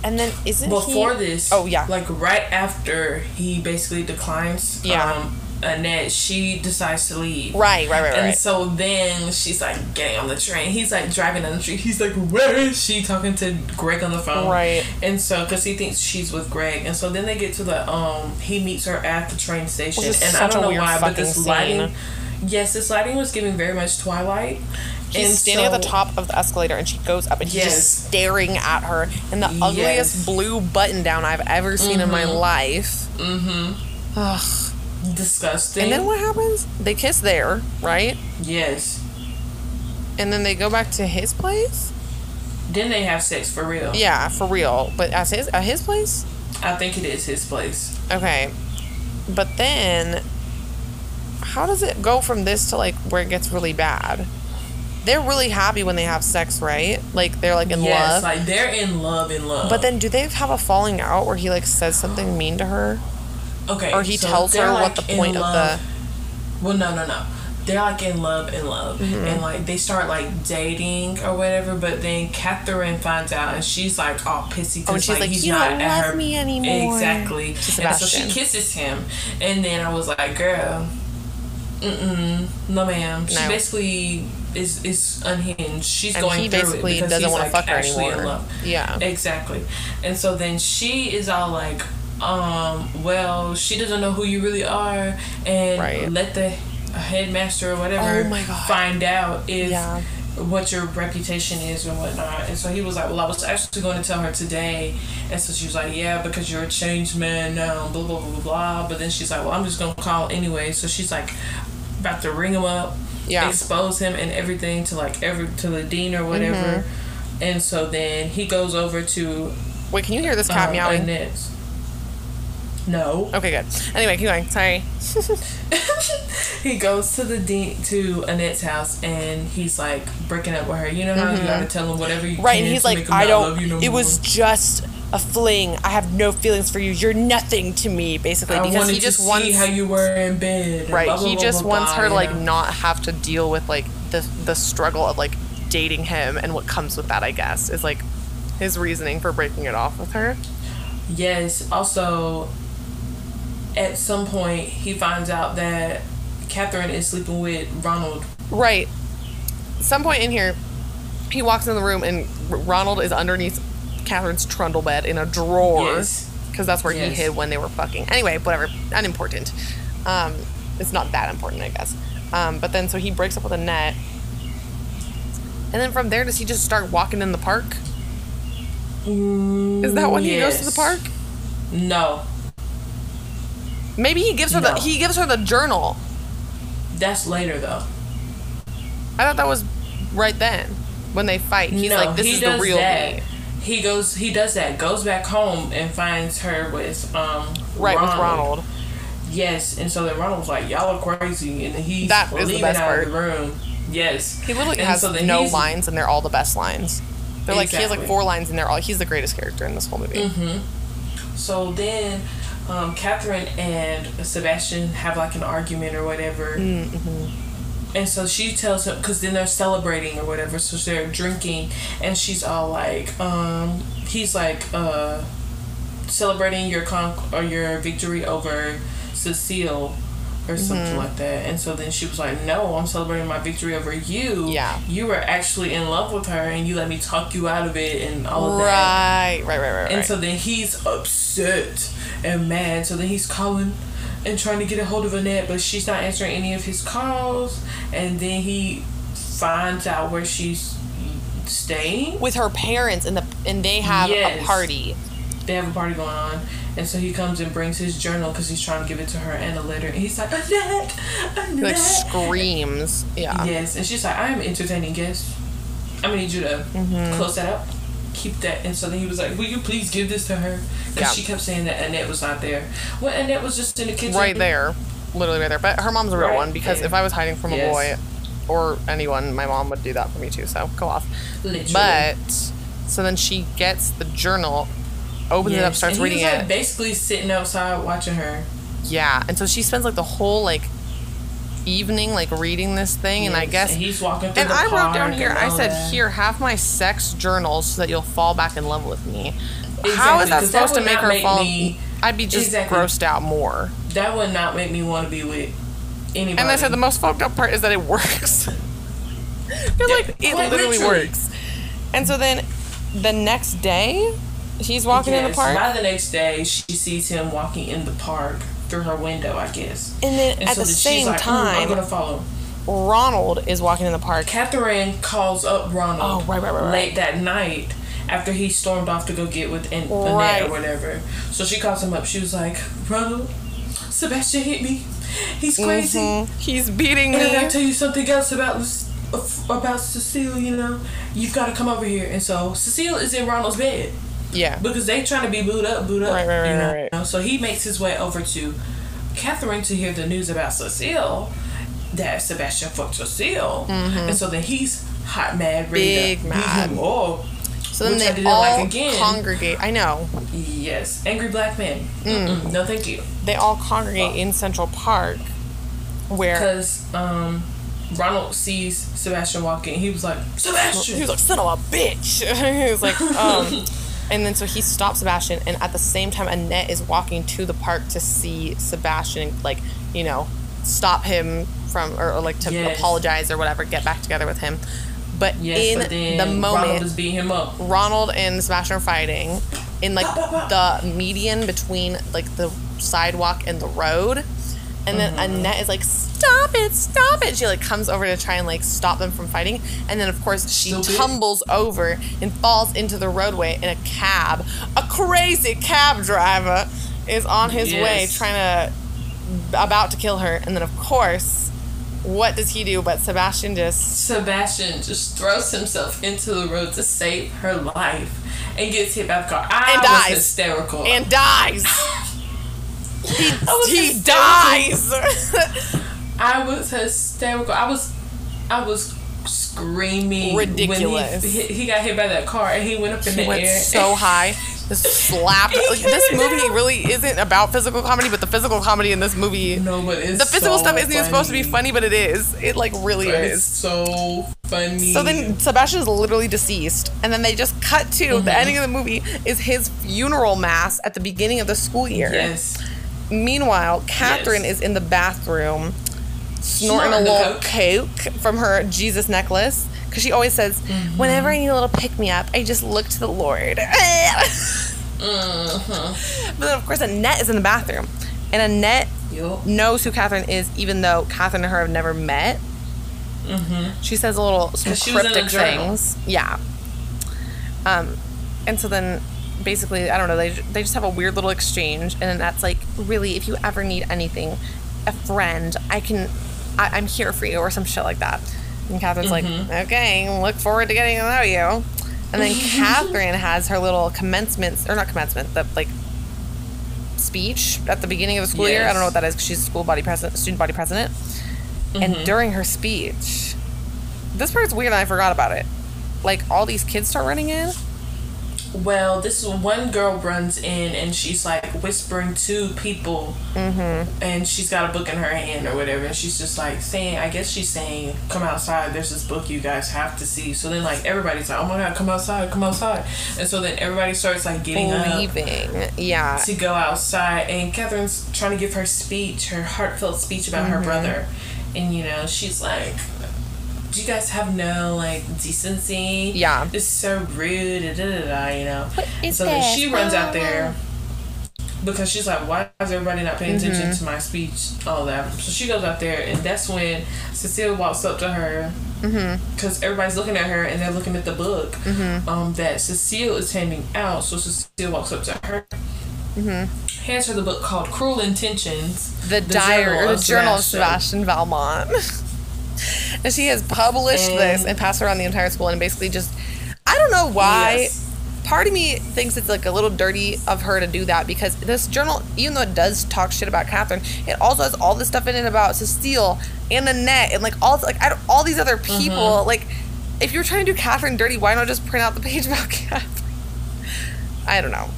And then isn't Before he? this, Oh yeah. like right after he basically declines, Yeah. um, Annette, she decides to leave. Right, right, right, And right. so then she's like getting on the train. He's like driving down the street. He's like, "Where is she?" Talking to Greg on the phone. Right. And so, because he thinks she's with Greg, and so then they get to the um. He meets her at the train station, and I don't know why, but this scene. lighting. Yes, this lighting was giving very much Twilight. He's and standing at the top of the escalator and she goes up and he's Yes. just staring at her in the ugliest Yes. Mm-hmm. blue button down I've ever seen in my life. Mm-hmm. Ugh. Disgusting. And then what happens? They kiss there, right? Yes. And then they go back to his place? Then they have sex for real. Yeah, for real. But at his at his place? I think it is his place. Okay. But then how does it go from this to like where it gets really bad? They're really happy when they have sex, right? Like they're like in yes, love. like they're in love, in love. but then do they have a falling out where he like says something mean to her? okay, Or he so tells her what the in point of the. Well, no, no, no. They're like in love, in love, Mm-hmm. and like they start like dating or whatever. But then Catherine finds out, and she's like all pissy Oh, because she's like, like, he's "You not don't at love her me anymore." exactly. And so she kisses him, and then I was like, girl, mm mm, no ma'am. She No. basically is is unhinged. She's and going he through basically it because doesn't want to like fuck her anymore. Yeah. Exactly. And so then she is all like, um, well, she doesn't know who you really are and Right. let the headmaster or whatever Oh find out if Yeah. What your reputation is and whatnot. And so he was like, Well, I was actually going to tell her today. And so she was like, Yeah, because you're a changed man now, blah, blah, blah, blah, blah. But then she's like, Well, I'm just going to call anyway. So she's like, about to ring him up, Yeah. expose him and everything to like every to the dean or whatever. Mm-hmm. And so then he goes over to Wait, can you hear this cat um, meowing? Annette's. No. Okay, good. Anyway, keep going. Sorry. he goes to the dean to Annette's house and he's like breaking up with her. You know how you gotta tell him whatever you Mm-hmm. Right, can and he's like, I don't. love you no it was just a fling. I have no feelings for you. You're nothing to me, basically, I because he just to wants. see how you were in bed. right, blah, blah, he blah, just wants her to like not have to deal with like the the struggle of like dating him and what comes with that. I guess is like his reasoning for breaking it off with her. Yes. Also, at some point, he finds out that Catherine is sleeping with Ronald. Right. Some point in here, he walks in the room and Ronald is underneath Catherine's trundle bed in a drawer Yes. because that's where Yes. he hid when they were fucking. Anyway, whatever, unimportant. Um, it's not that important, I guess. Um, but then so he breaks up with Annette, and then from there, does he just start walking in the park? Is that when he goes to the park? No, Maybe he gives her No. the he gives her the journal. that's later though. I thought that was right then when they fight. He's no, like, "This he is the does real that. me." He goes. He does that. Goes back home and finds her with um. Right with Ronald. Yes, and so then Ronald's like, "Y'all are crazy," and then he's That is the leaving best out part. of the room. Yes, He literally And has so no lines, and they're all the best lines. They're like he has like four lines, and they're all he's the greatest character in this whole movie. Mm-hmm. So then, um, Catherine and Sebastian have like an argument or whatever. Mm-hmm. And so she tells him, because then they're celebrating or whatever, so they're drinking, and she's all like, um, he's like, uh, celebrating your con or your victory over Cecile or something Mm-hmm. like that. And so then she was like, no, I'm celebrating my victory over you. Yeah. You were actually in love with her, and you let me talk you out of it, and all of that. Right, right, right, right, And right. so then he's upset and mad. So then he's calling and trying to get a hold of Annette, but she's not answering any of his calls. And then he finds out where she's staying. With her parents, and the and they have Yes. a party. They have a party going on. And so he comes and brings his journal because he's trying to give it to her and a letter. And he's like, Annette, Annette. Like screams. Yeah. Yes, and she's like, I am entertaining guests. I'm gonna need you to Mm-hmm. close that up, keep that. And so then he was like, Will you please give this to her? Because Yeah. she kept saying that Annette was not there. Well, Annette was just in the kitchen. Right there, literally right there. But her mom's a real Right one because there. if I was hiding from a Yes. boy or anyone, my mom would do that for me too. So go off. Literally. But so then she gets the journal, opens it up, Yes, starts and reading was, like, it. basically sitting outside watching her. Yeah, and so she spends like the whole like evening like reading this thing, and I guess. and he's walking through And I wrote down here. I said, that. "Here, have my sex journal so that you'll fall back in love with me." How Exactly, is that 'cause that supposed to make her make fall? me- I'd be just Exactly. grossed out more. That would not make me want to be with anybody. And I said the most fucked up part is that it works. Because like it literally literally. works. And so then the next day, he's walking in the park, By the next day, she sees him walking in the park through her window, I guess. and then And at so the same like, "Mm, I'm gonna follow. Ronald is walking in the park. Catherine calls up Ronald Oh, right, right, right, right. late that night after he stormed off to go get with An- Right. Annette or whatever. So she calls him up. She was like, Ronald, Sebastian hit me. He's crazy. Mhm. He's beating me. And I gotta tell you something else about about Cecile. You know, you've got to come over here. And so Cecile is in Ronald's bed Yeah. because they trying to be booed up, booed up. Right, right, right, you know? right, right. So he makes his way over to Catherine to hear the news about Cecile that Sebastian fucked Cecile, and so then he's hot mad, ready Mm-hmm. Big to mad. him. So then they all like again. congregate. I know. Yes, angry black man. Mm. No, thank you. They all congregate in Central Park, where Because um, Ronald sees Sebastian walking. He was like, Sebastian. he was like, "Son of a bitch." he was like, um, and then so he stops Sebastian, and at the same time, Annette is walking to the park to see Sebastian, like you know, stop him from or, or like to Yes. apologize or whatever, get back together with him. But yes, in but the Ronald moment, is beating him up. Ronald and Sebastian are fighting in like the median between like the sidewalk and the road. And then Mm-hmm. Annette is like, "Stop it! Stop it!" She like comes over to try and like stop them from fighting, and then of course she tumbles over and falls into the roadway in a cab. A crazy cab driver is on his way trying to about to kill her, and then of course, what does he do? But Sebastian just Sebastian just throws himself into the road to save her life and gets hit by the car. I And was dies. hysterical. and dies. He, he hysterical. dies. I was hysterical. I was, I was screaming. Ridiculous. When he, he, he got hit by that car and he went up in he the went air. so high. Just slapped. Like, this movie really isn't about physical comedy, but the physical comedy in this movie, no, but the physical so stuff isn't even supposed to be funny. funny, but it is. It like really But is. so funny. So then Sebastian is literally deceased, and then they just cut to Mm-hmm. the ending of the movie is his funeral mass at the beginning of the school year. yes, Meanwhile, Catherine Yes. is in the bathroom snorting a Snorting little coke. from her Jesus necklace because she always says, Mm-hmm. "Whenever I need a little pick me up, I just look to the Lord." Mm-hmm. But then, of course, Annette is in the bathroom, and Annette Yup. knows who Catherine is, even though Catherine and her have never met. She says a little some 'Cause Mm-hmm. she was in a cryptic things. Yeah. Um, and so then basically, I don't know. They they just have a weird little exchange, and that's like, really, if you ever need anything, a friend, I can, I, I'm here for you, or some shit like that. And Catherine's Mm-hmm. like, okay, look forward to getting to know you. And then Catherine has her little commencement, or not commencement, the like speech at the beginning of the school year. I don't know what that is because she's school body president, student body president. Mm-hmm. And during her speech, this part's weird and I forgot about it. Like all these kids start running in. Well, this one girl runs in and she's like whispering to people, Mm-hmm. and she's got a book in her hand or whatever, and she's just like saying, I guess she's saying, "Come outside. There's this book you guys have to see." So then, like everybody's like, "Oh my god, come outside, come outside!" And so then everybody starts like getting up Leaving. Yeah. to go outside, and Catherine's trying to give her speech, her heartfelt speech about Mm-hmm. her brother, and you know she's like. Do you guys have no like decency? Yeah. Is so rude. Da, da, da, you know. is so then she runs out there because she's like, "Why is everybody not paying attention Mm-hmm. to my speech?" All that. So she goes out there, and that's when Cecile walks up to her Mm-hmm. because everybody's looking at her and they're looking at the book um, that Cecile is handing out. So Cecile walks up to her, hands her the book called "Cruel Intentions." Mm-hmm. The, diary or the journal of Sebastian Valmont. and she has published And- this and passed around the entire school and basically just I don't know why. Yes. Part of me thinks it's like a little dirty of her to do that because this journal, even though it does talk shit about Catherine, it also has all this stuff in it about Cecile and Annette and like all like I all these other people. Mm-hmm. Like, if you're trying to do Catherine dirty, why not just print out the page about Catherine? I don't know.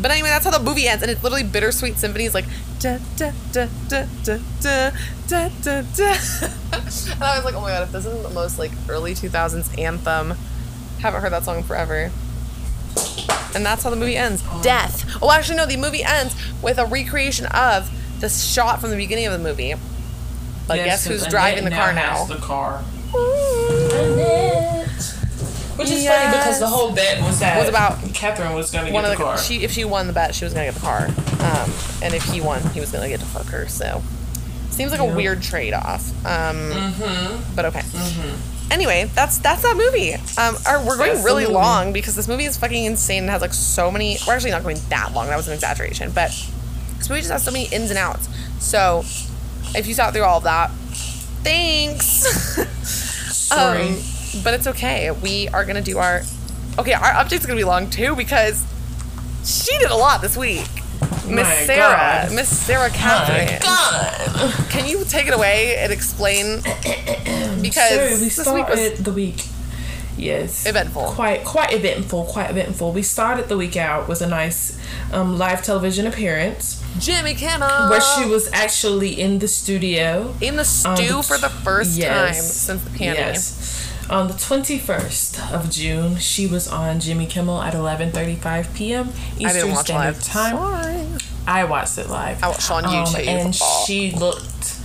But anyway, that's how the movie ends, and it's literally bittersweet symphonies like da da da da da da da da da. and I was like, oh my god, if this isn't the most like early two thousands anthem, haven't heard that song forever. And that's how the movie ends. Death. Oh, actually, no, the movie ends with a recreation of the shot from the beginning of the movie. But Yes, guess who's driving the car now? The car. Which is funny because the whole bet was that Was about Catherine was going to One get of the the, car. she if she won the bet, she was gonna get the car. Um, and if he won, he was gonna get to fuck her. So seems like a weird trade off. Um, mm-hmm. but okay. Anyway, that's that's that movie. Um, our, we're going That's really long because this movie is fucking insane and has like so many. We're actually not going that long. That was an exaggeration, but this movie just has so many ins and outs. So if you sat through all of that, thanks. Sorry. Um, but it's okay. We are gonna do our. Okay, our update's gonna be long too because she did a lot this week. Miss Sarah, Miss Sarah My Catherine. God. Can you take it away and explain? Because Sorry, we this week started was the week. Yes. Eventful. Quite quite eventful. Quite eventful. We started the week out with a nice um, live television appearance Jimmy Kimmel where she was actually in the studio. in the on stew the for the first yes. time since the pandemic. Yes. On the 21st of June, she was on Jimmy Kimmel at 11:35 p.m. I didn't Eastern watch Standard live. Time. Sorry. I watched it live. I watched on um, YouTube. and Oh. she looked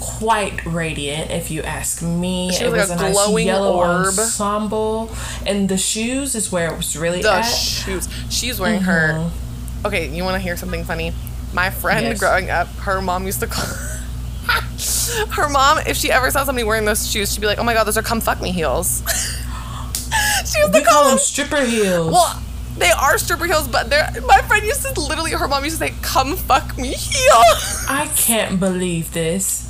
quite radiant, if you ask me. She it was like a a nice glowing yellow orb. ensemble, and the shoes is where it was really The at. shoes. She's wearing her. Mm-hmm. Okay, you want to hear something funny? My friend Yes. growing up, her mom used to call. her mom, if she ever saw somebody wearing those shoes, she'd be like, "Oh my god, those are come fuck me heels." she used we to call them stripper heels. Well, they are stripper heels, but they're. My friend used to literally, her mom used to say, "Come fuck me heel." I can't believe this.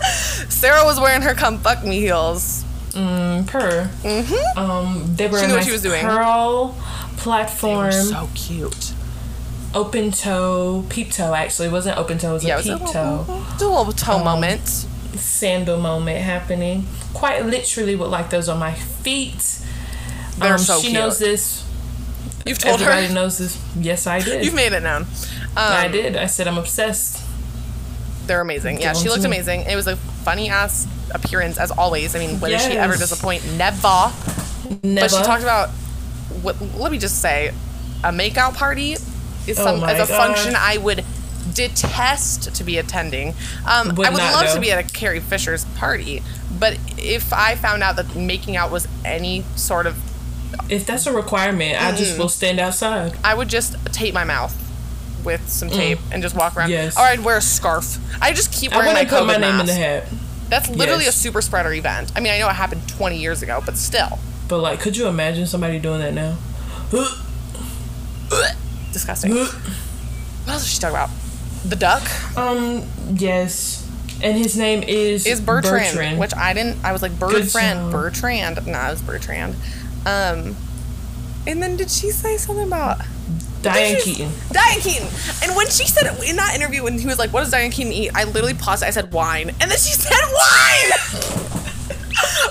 Sarah was wearing her "Come fuck me" heels. Mm, per. Mm-hmm. Um, they were She a knew what she was doing. pearl platform, so cute. Open toe, peep toe. Actually, it wasn't open toe. It was Yeah, a it was a peep toe. a little toe Um, moment. sandal moment happening. Quite literally with like those on my feet. They're Um, so she cute. knows this. You've told Everybody her. knows this. Yes, I did. You've made it known. Um, I did. I said I'm obsessed. They're amazing. Yeah, she looked me. amazing. It was a funny ass appearance as always. I mean, when did she ever disappoint? Never. Never. But she talked about. What, let me just say, a makeout party is Oh some is a God. function I would detest to be attending. Um, Would I would love to be at a Carrie Fisher's party, but if I found out that making out was any sort of, If that's a requirement, I just will stand outside. I would just tape my mouth with some tape and just walk around. Mm. Yes. Or I'd wear a scarf. I just keep wearing I my wouldn't put COVID my name mask. in the hat. That's literally Yes. a super spreader event. I mean, I know it happened 20 years ago, but still. But like, could you imagine somebody doing that now? Disgusting. What else is she talking about? The duck um, yes. And his name is is Bertrand, which I didn't. I was like Bertrand, job. Bertrand. No, it was Bertrand. Um, and then did she say something about Diane Keaton. Diane Keaton. And when she said it in that interview, when he was like, "What does Diane Keaton eat?" I literally paused. I said wine, and then she said wine.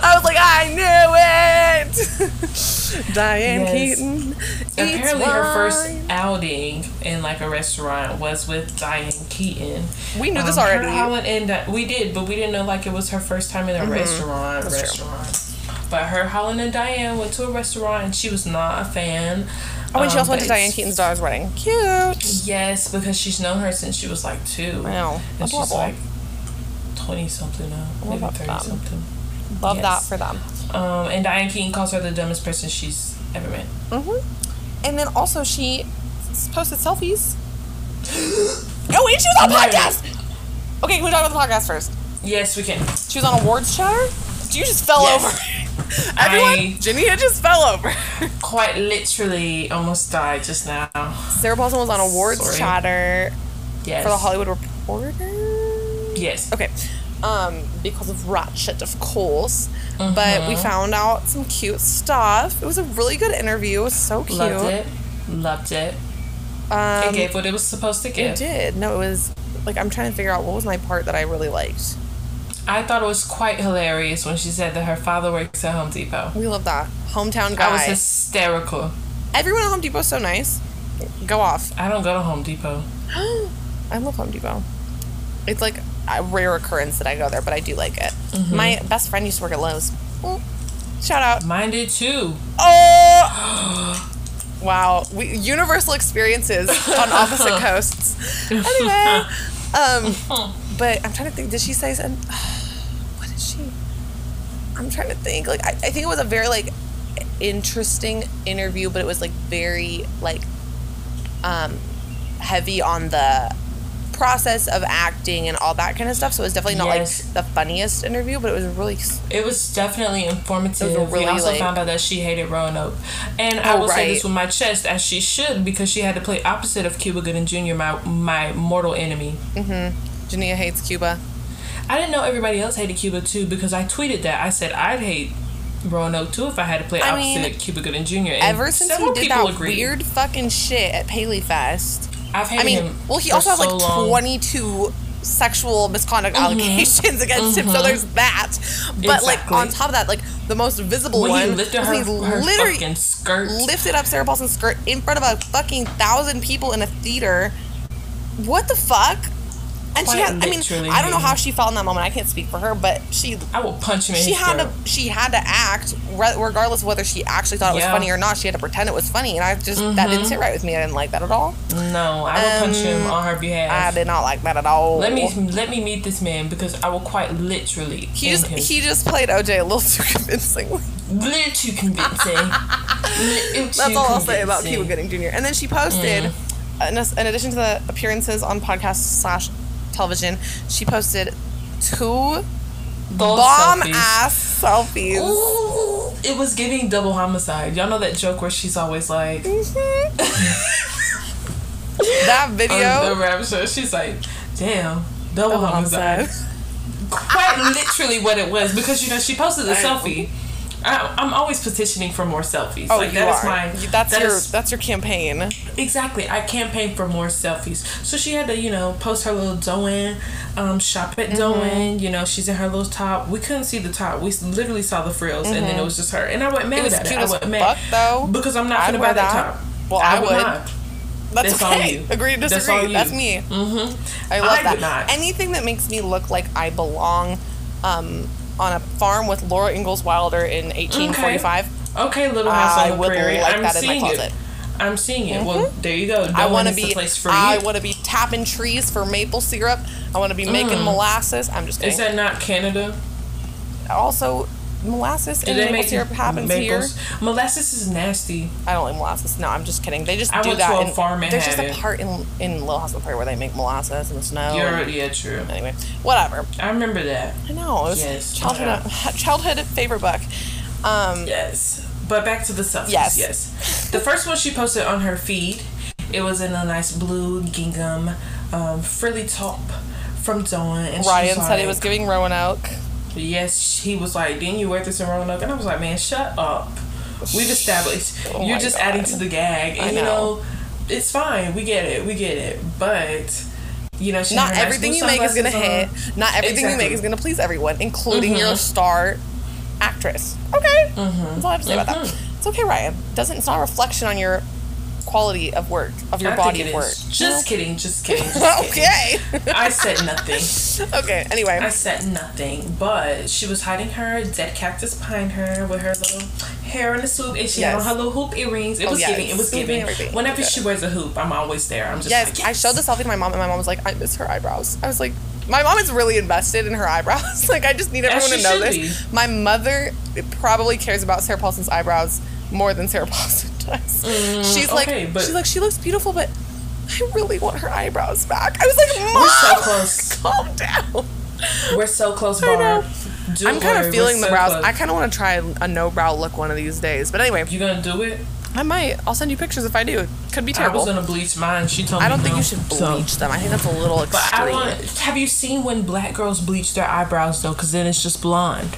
I was like, I knew it. Diane Yes. Keaton. Apparently, her first outing in like a restaurant was with Diane Keaton. We knew this Um, already. Her Holland and Di- we did, but we didn't know like it was her first time in a restaurant. Mm-hmm. That's true. restaurant. But her Holland and Diane went to a restaurant, and she was not a fan. Oh, and she Um, also went to Diane Keaton's daughter's wedding. Cute. Yes, because she's known her since she was like two. Wow, and she's like twenty something now, maybe thirty something. Love that for them. Um, and Diane Keaton calls her the dumbest person she's ever met. And then also she posted selfies. oh, and she was on podcast. Okay, can we talk about the podcast first? Yes, we can. She was on awards chatter. You just fell Yes. over. Everyone, I- Jania just fell over. Quite literally, almost died just now. Sarah Paulson was on awards Sorry. chatter Yes. for the Hollywood Reporter. Yes. Okay. Um, because of Ratched, of course. But we found out some cute stuff. It was a really good interview. It was so cute. Loved it. Loved it. Um, it gave what it was supposed to give. It did. No, it was like I'm trying to figure out what was my part that I really liked. I thought it was quite hilarious when she said that her father works at Home Depot. We love that hometown guy. I was hysterical. Everyone at Home Depot is so nice. Go off. I don't go to Home Depot. I love Home Depot. It's like a rare occurrence that I go there, but I do like it. Mm-hmm. My best friend used to work at Lowe's. Mm. Shout out. Mine did too. Oh. Wow, we, universal experiences on opposite coasts. Anyway, um, but I'm trying to think. Did she say something? What did she? I'm trying to think. Like, I, I think it was a very like interesting interview, but it was like very like um heavy on the process of acting and all that kind of stuff. So it was definitely not Yes. like the funniest interview, but it was really It was definitely informative. It was really, we also like- found out that she hated Roanoke. And I Oh, will say this with my chest, as she should, because she had to play opposite of Cuba Gooding Jr., my, my mortal enemy. Mm-hmm. Jania hates Cuba. I didn't know everybody else hated Cuba too because I tweeted that. I said I'd hate Roanoke too if I had to play I opposite mean, Cuba Gooding Jr. And Ever since he did that agreed. weird fucking shit at Paley Fest. I've hated I mean, him well, he also has so like long. 22 sexual misconduct Mm-hmm. allegations against him, so there's that. But like on top of that, like the most visible when one he lifted her, he her literally skirt. lifted up Sarah Paulson's skirt in front of a fucking thousand people in a theater. What the fuck? And she had, I mean, I don't know how she felt in that moment. I can't speak for her, but she I will punch him she had throat. to she had to act regardless of whether she actually thought it was Yeah. funny or not. She had to pretend it was funny, and I just that didn't sit right with me. I didn't like that at all. No, I will punch him on her behalf. Um, I did not like that at all. Let me let me meet this man because I will quite literally He just him. he just played OJ a little too convincingly. little too convincing. Little That's all I'll say about convincing. Cuba Gooding Jr. And then she posted, Mm. in, in addition to the appearances on podcast slash television, she posted two Those bomb selfies. ass selfies. Ooh, it was giving double homicide. Y'all know that joke where she's always like mm-hmm. That on the video. rap show. She's like, damn, double, Double homicide. homicide. Quite literally what it was because you know she posted the I- selfie. I, I'm always petitioning for more selfies. Oh, like you that is are. my You- that's that your is- that's your campaign. Exactly. I campaign for more selfies. So she had to, you know, post her little Doen, um, shop at Doen. You know, she's in her little top. We couldn't see the top. We literally saw the frills, and then it was just her. And I wasn't mad It was at it. cute I as wasn't mad though. because I'm not I'd gonna buy that, that. top. Well, I would. not. That's, That's okay. you. Agree to That's disagree. on That's, me. Mm-hmm. I love I that. Anything that makes me look like I belong um, on a farm with Laura Ingalls Wilder in 1845. Okay, Little House on the Prairie. like I'm that in my seeing it. I'm seeing it. Well, there you go. Mm-hmm. I want to be. I want to be tapping trees for maple syrup. I want to be making molasses. I'm just Mm. Is that not Canada? also, molasses and maple make syrup happens here. Molasses is nasty. I don't like molasses. No, I'm just kidding. They just I do went that. to a in- farm and there's just a part in in Little House on the Prairie where they make molasses in the snow. You're and- yeah, true. anyway, whatever. I remember that. I know. It was Yes, childhood childhood favorite book. Um, Yes. But back to the selfies. Yes. Yes. The first one she posted on her feed, it was in a nice blue gingham, um, frilly top from Doen. And Ryan said he like- was giving Roanoke. Yes, he was like, didn't you wear this in Roanoke? And I was like, man, shut up. We've established Oh you're just God. adding to the gag, and I you know. know, it's fine. We get it. We get it. But you know, Not had her nice everything you make is gonna hit. on. Not everything you make is gonna please everyone, including Mhm. your star actress. Okay, Mm-hmm. that's all I have to say about that. It's okay, Ryan. Doesn't it's not a reflection on your quality of work of your I body of work. is. Just kidding. Just kidding. Just kidding. okay. I said nothing. okay. Anyway, I said nothing, but she was hiding her dead cactus behind her with her little hair in a swoop, and she had on her little hoop earrings. It Oh, was yes. giving. It was giving. everything. Whenever she wears a hoop, I'm always there. I'm just yes, like, I showed the selfie to my mom, and my mom was like, "I miss her eyebrows." I was like, "My mom is really invested in her eyebrows. like, I just need everyone to know this." be. My mother probably cares about Sarah Paulson's eyebrows more than Sarah Paulson does. she's like, Mm, but- she's like, she looks beautiful, but I really want her eyebrows back. I was like, Mom, We're so close. calm down. We're so close. Barb. I'm kind of feeling the so brows. close. I kind of want to try a no brow look one of these days. But anyway, You gonna do it? I might. I'll send you pictures if I do. It could be terrible. I was gonna bleach mine. She told me I don't think you should So- bleach them. I think that's a little But I extreme. want. Have you seen when black girls bleach their eyebrows though? Because then it's just blonde.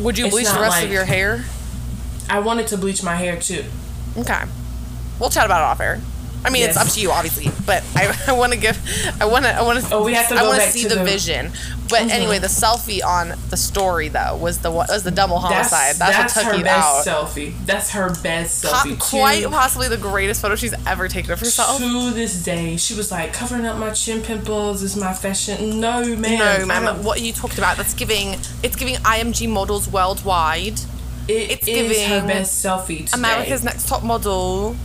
Would you it's bleach the rest like- of your hair? I wanted to bleach my hair too. Okay. We'll chat about it off air. I mean, it's up to you, obviously, but I, I want to give, I want to, I want to. Oh, we have to I go want back see to the, the- Mm-hmm. vision. But anyway, the selfie on the story though was the was the double homicide. That's, that's what took her you best out. selfie. That's her best selfie. quite to, possibly the greatest photo she's ever taken of herself. to this day, she was like covering up my chin pimples is my fashion. No, man. No, ma'am. What you talked about? That's giving. It's giving IMG models worldwide. It it's is her giving best selfie today. America's Next Top Model.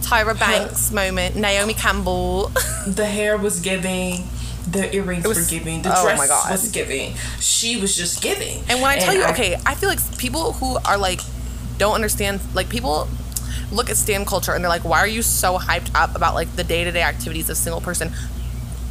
Tyra Banks moment. Naomi Campbell. The hair was giving. The earrings was- were giving. The oh dress my God. was giving. She was just giving. And when I tell you, I- okay, I feel like people who are like don't understand, like people look at stan culture and they're like, why are you so hyped up about like the day to day activities of single person?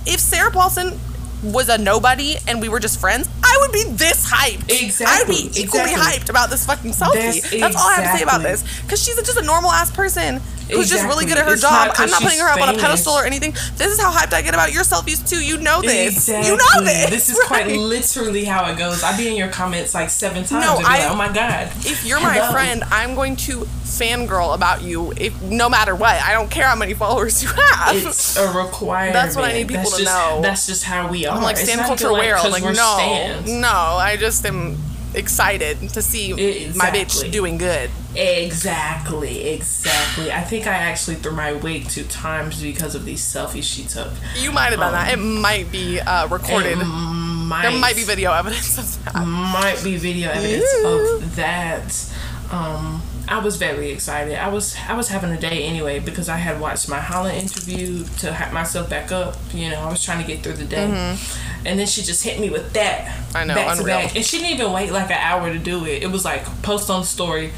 If Sarah Paulson was a nobody and we were just friends, I would be this hyped. Exactly. I would be equally exactly. hyped about this fucking selfie. That's That's, all I have to say about this. Because she's just a normal ass person who's just really good at her It's job. not I'm not putting her up on a pedestal or anything. This is how hyped I get about your selfies too. You know this. Exactly. You know this. This is quite literally how it goes. I be in your comments like seven times. No, and I- like, oh my god. if you're my Hello. friend, I'm going to fangirl about you if no matter what. I don't care how many followers you have. It's a requirement. That's what I need people That's to just, know. That's just how we are. I'm like It's stan not culture even aware. I'm like no, stans. no. I just am excited to see my bitch doing good. Exactly, exactly. I think I actually threw my wig two times because of these selfies she took. You might have done that. It might be uh, recorded. Might, there might be video evidence of that. might be video evidence Yeah. of that. Um, I was very excited. I was I was having a day anyway because I had watched my Holland interview to hype myself back up. You know, I was trying to get through the day, and then she just hit me with that. Mm-hmm. I know, back to back, and she didn't even wait like an hour to do it. It was like post on story,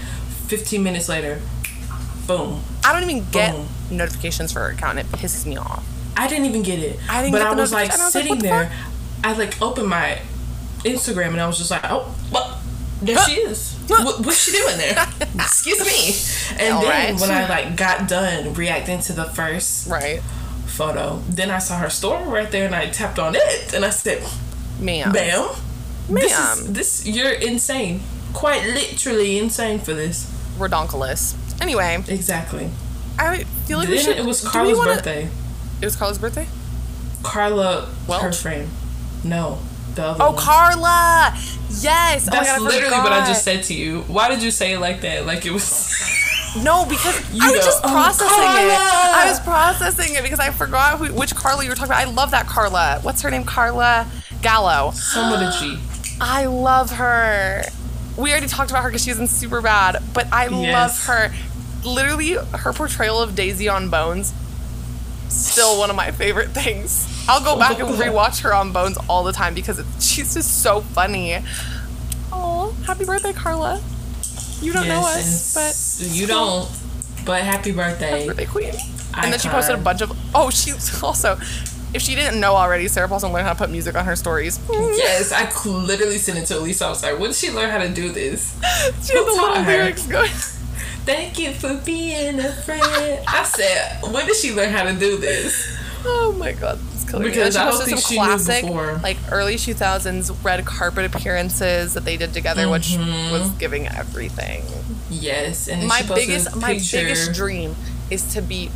fifteen minutes later, boom. I don't even get Boom. notifications for her account. And it pisses me off. I didn't even get it. I didn't but get I was like. I was like, sitting the there. I like opened my Instagram and I was just like, oh, well, there she is. What, what's she doing there? Excuse me. And All then right. when I like got done reacting to the first Right, photo, then I saw her story right there and I tapped on it and I said, ma'am. "Bam, this Ma'am. is this. You're insane. Quite literally insane for this. Redonkulous. Anyway, Exactly. I feel like we should. it was Carla's wanna- birthday. It was Carla's birthday. Carla, her Welch? friend. No, the Oh, one. Carla! Yes. oh That's God, I literally what I just said to you. Why did you say it like that? Like it was. No, because You I was go, just "Oh, processing it. I was processing it because I forgot who, which Carla you were talking about. I love that Carla. What's her name? Carla Gallo. Some with a G. I love her. We already talked about her because she's in Superbad, but I love Yes. her. literally her portrayal of Daisy on Bones. Still one of my favorite things. I'll go back and rewatch her on Bones all the time because she's just so funny. Oh, happy birthday, Carla! You don't know us, but you don't. But happy birthday. birthday queen. And then she posted a bunch of. Oh, she's also. If she didn't know already, Sarah Paulson learned how to put music on her stories. Yes, I literally sent it to Elisa. I was like, when did she learn how to do this? She had the little lyrics going. Thank you for being a friend. I said, when did she learn how to do this? Oh my god, Because I she posted some classic, like early 2000s red carpet appearances that they did together, which Mm-hmm. was giving everything. Yes, and My biggest, my biggest dream is to be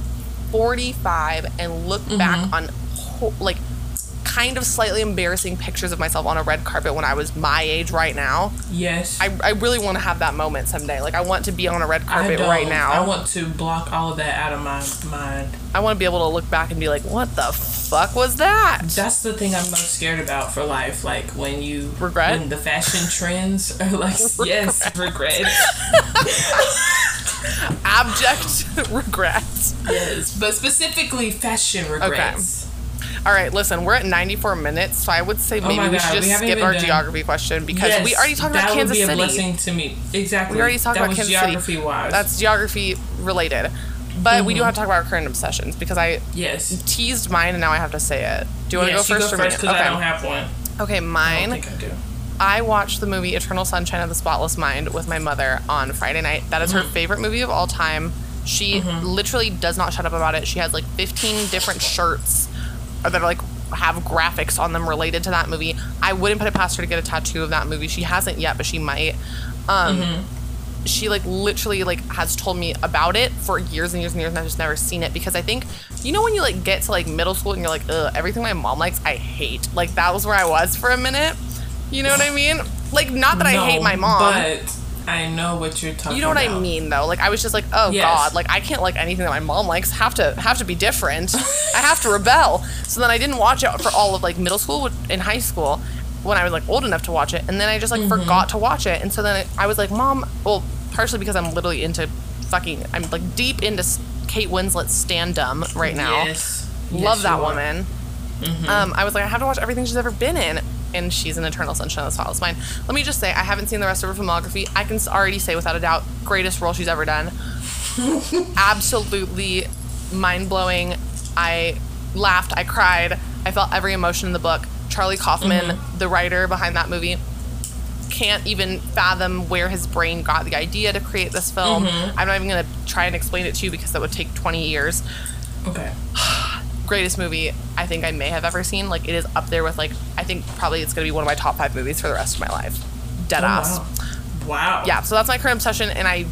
45 and look back Mm-hmm. on, ho- like, kind of slightly embarrassing pictures of myself on a red carpet when I was my age right now. Yes, I, I really want to have that moment someday. Like, I want to be on a red carpet right now. I want to block all of that out of my mind. I want to be able to look back and be like, what the fuck was that? That's the thing I'm most scared about for life. Like when you Regret? when the fashion trends are like yes, regret. Abject regret. yes, but specifically fashion regrets. All right, listen, we're at 94 minutes, so I would say maybe Oh we should just haven't skip our done- geography question because Yes, we already talked about that Kansas would be City. a blessing to me. Exactly. We already talked that about was Kansas geography City. wise. That's geography related. But we do have to talk about our current obsessions because I yes. teased mine and now I have to say it. Do you want to yes, go you first go or first because okay. I don't have one. okay, I mine. think I do. I watched the movie Eternal Sunshine of the Spotless Mind with my mother on Friday night. That is her Mm-hmm. favorite movie of all time. She literally does not shut up about it. She has like 15 different shirts that are like have graphics on them related to that movie. I wouldn't put it past her to get a tattoo of that movie. She hasn't yet, but she might. Um, Mm-hmm. She like literally like has told me about it for years and years and years, and I've just never seen it because I think you know when you like get to like middle school and you're like, ugh, everything my mom likes, I hate. Like that was where I was for a minute. You know what I mean? Like not that I hate my mom. But I know what you're talking about. you know what about. I mean though. Like I was just like, oh Yes. god, like I can't like anything that my mom likes. Have to have to be different. I have to rebel. So then I didn't watch it for all of like middle school in high school when I was like old enough to watch it, and then I just like Mm-hmm. forgot to watch it. And so then I was like, mom, well, partially because I'm literally into fucking, I'm like deep into Kate Winslet's stand-up right now. Yes. Love Yes, that woman. Um, I was like, I have to watch everything she's ever been in, and she's an Eternal Sunshine of the Spotless Mind. Let me just say, I haven't seen the rest of her filmography. I can already say without a doubt, greatest role she's ever done. Absolutely mind blowing. I laughed, I cried, I felt every emotion in the book. Charlie Kaufman, mm-hmm. the writer behind that movie, can't even fathom where his brain got the idea to create this film. Mm-hmm. I'm not even gonna try and explain it to you because that would take 20 years Okay. greatest movie I think I may have ever seen. Like it is up there with like I think probably it's gonna be one of my top five movies for the rest of my life. Dead Oh, ass. wow. Wow. Yeah, so that's my current obsession, and I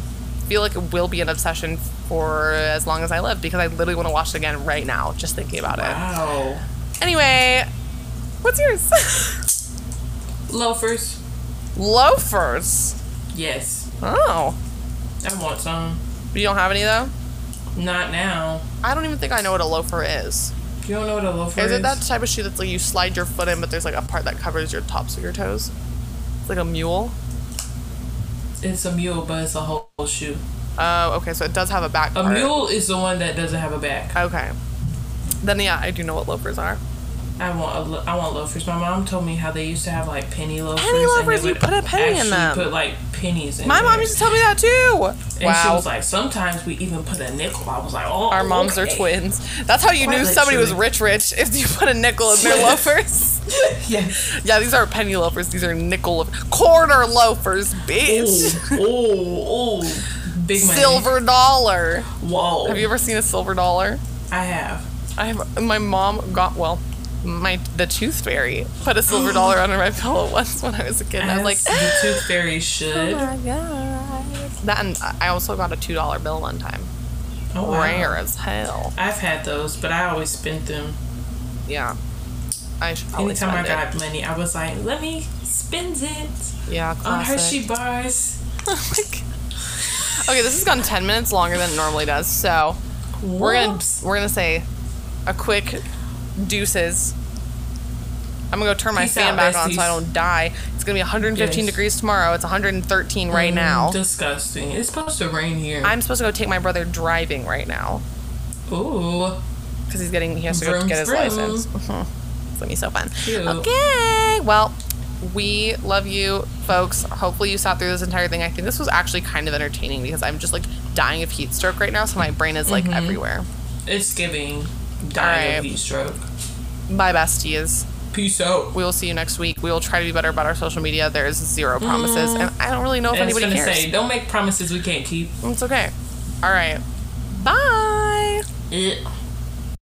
feel like it will be an obsession for as long as I live because I literally want to watch it again right now, just thinking about it. Wow. Anyway, what's yours? Loafers. Loafers. Yes. Oh, I want some. you don't have any though. Not now. I don't even think I know what a loafer is. You don't know what a loafer Is is? it that type of shoe that's like you slide your foot in, but there's like a part that covers your tops of your toes? It's like a mule. It's a mule, but it's a whole shoe. Oh, okay, so it does have a back A part. mule is the one that doesn't have a back. Okay. Then yeah, I do know what loafers are. I want lo- I want loafers. My mom told me how they used to have like penny loafers. Penny loafers, you put a penny in them. Put like pennies in. My there. mom used to tell me that too. And she was like, sometimes we even put a nickel. I was like, oh, Our moms are twins. That's how you Quite knew somebody was rich rich if you put a nickel in their loafers. yes. yeah, these are penny loafers. These are nickel loaf- quarter loafers, bitch. Oh, oh, big money. Silver dollar. Whoa. Have you ever seen a silver dollar? I have. I have. My mom got well. My the tooth fairy put a silver dollar under my pillow once when I was a kid. And I was like, the tooth fairy should. Oh my god. That and I also got a two dollar bill one time. Oh, wow. Rare as hell. I've had those, but I always spent them. Yeah. I should probably Anytime I got money, I was like, let me spend it it. Yeah, on. Hershey oh bars. okay, this has gone ten minutes longer than it normally does, so we're gonna we're gonna say a quick deuces. I'm gonna go turn my Peace fan out, back on so I don't die. It's gonna be 115 Yes. degrees tomorrow. It's 113 right mm, now. Disgusting. It's supposed to rain here. I'm supposed to go take my brother driving right now Ooh. because he's getting he has to go get his vroom. license. It's gonna be so fun. Cute. Okay, well, we love you, folks. Hopefully, you sat through this entire thing. I think this was actually kind of entertaining because I'm just like dying of heat stroke right now, so my brain is like mm-hmm. everywhere. It's giving dying Alright. of heat stroke. Bye, besties. Peace out. We will see you next week. We will try to be better about our social media. There's zero mm. promises, and I don't really know if And anybody gonna cares. say, don't make promises we can't keep. It's okay. All right. Bye. Ugh.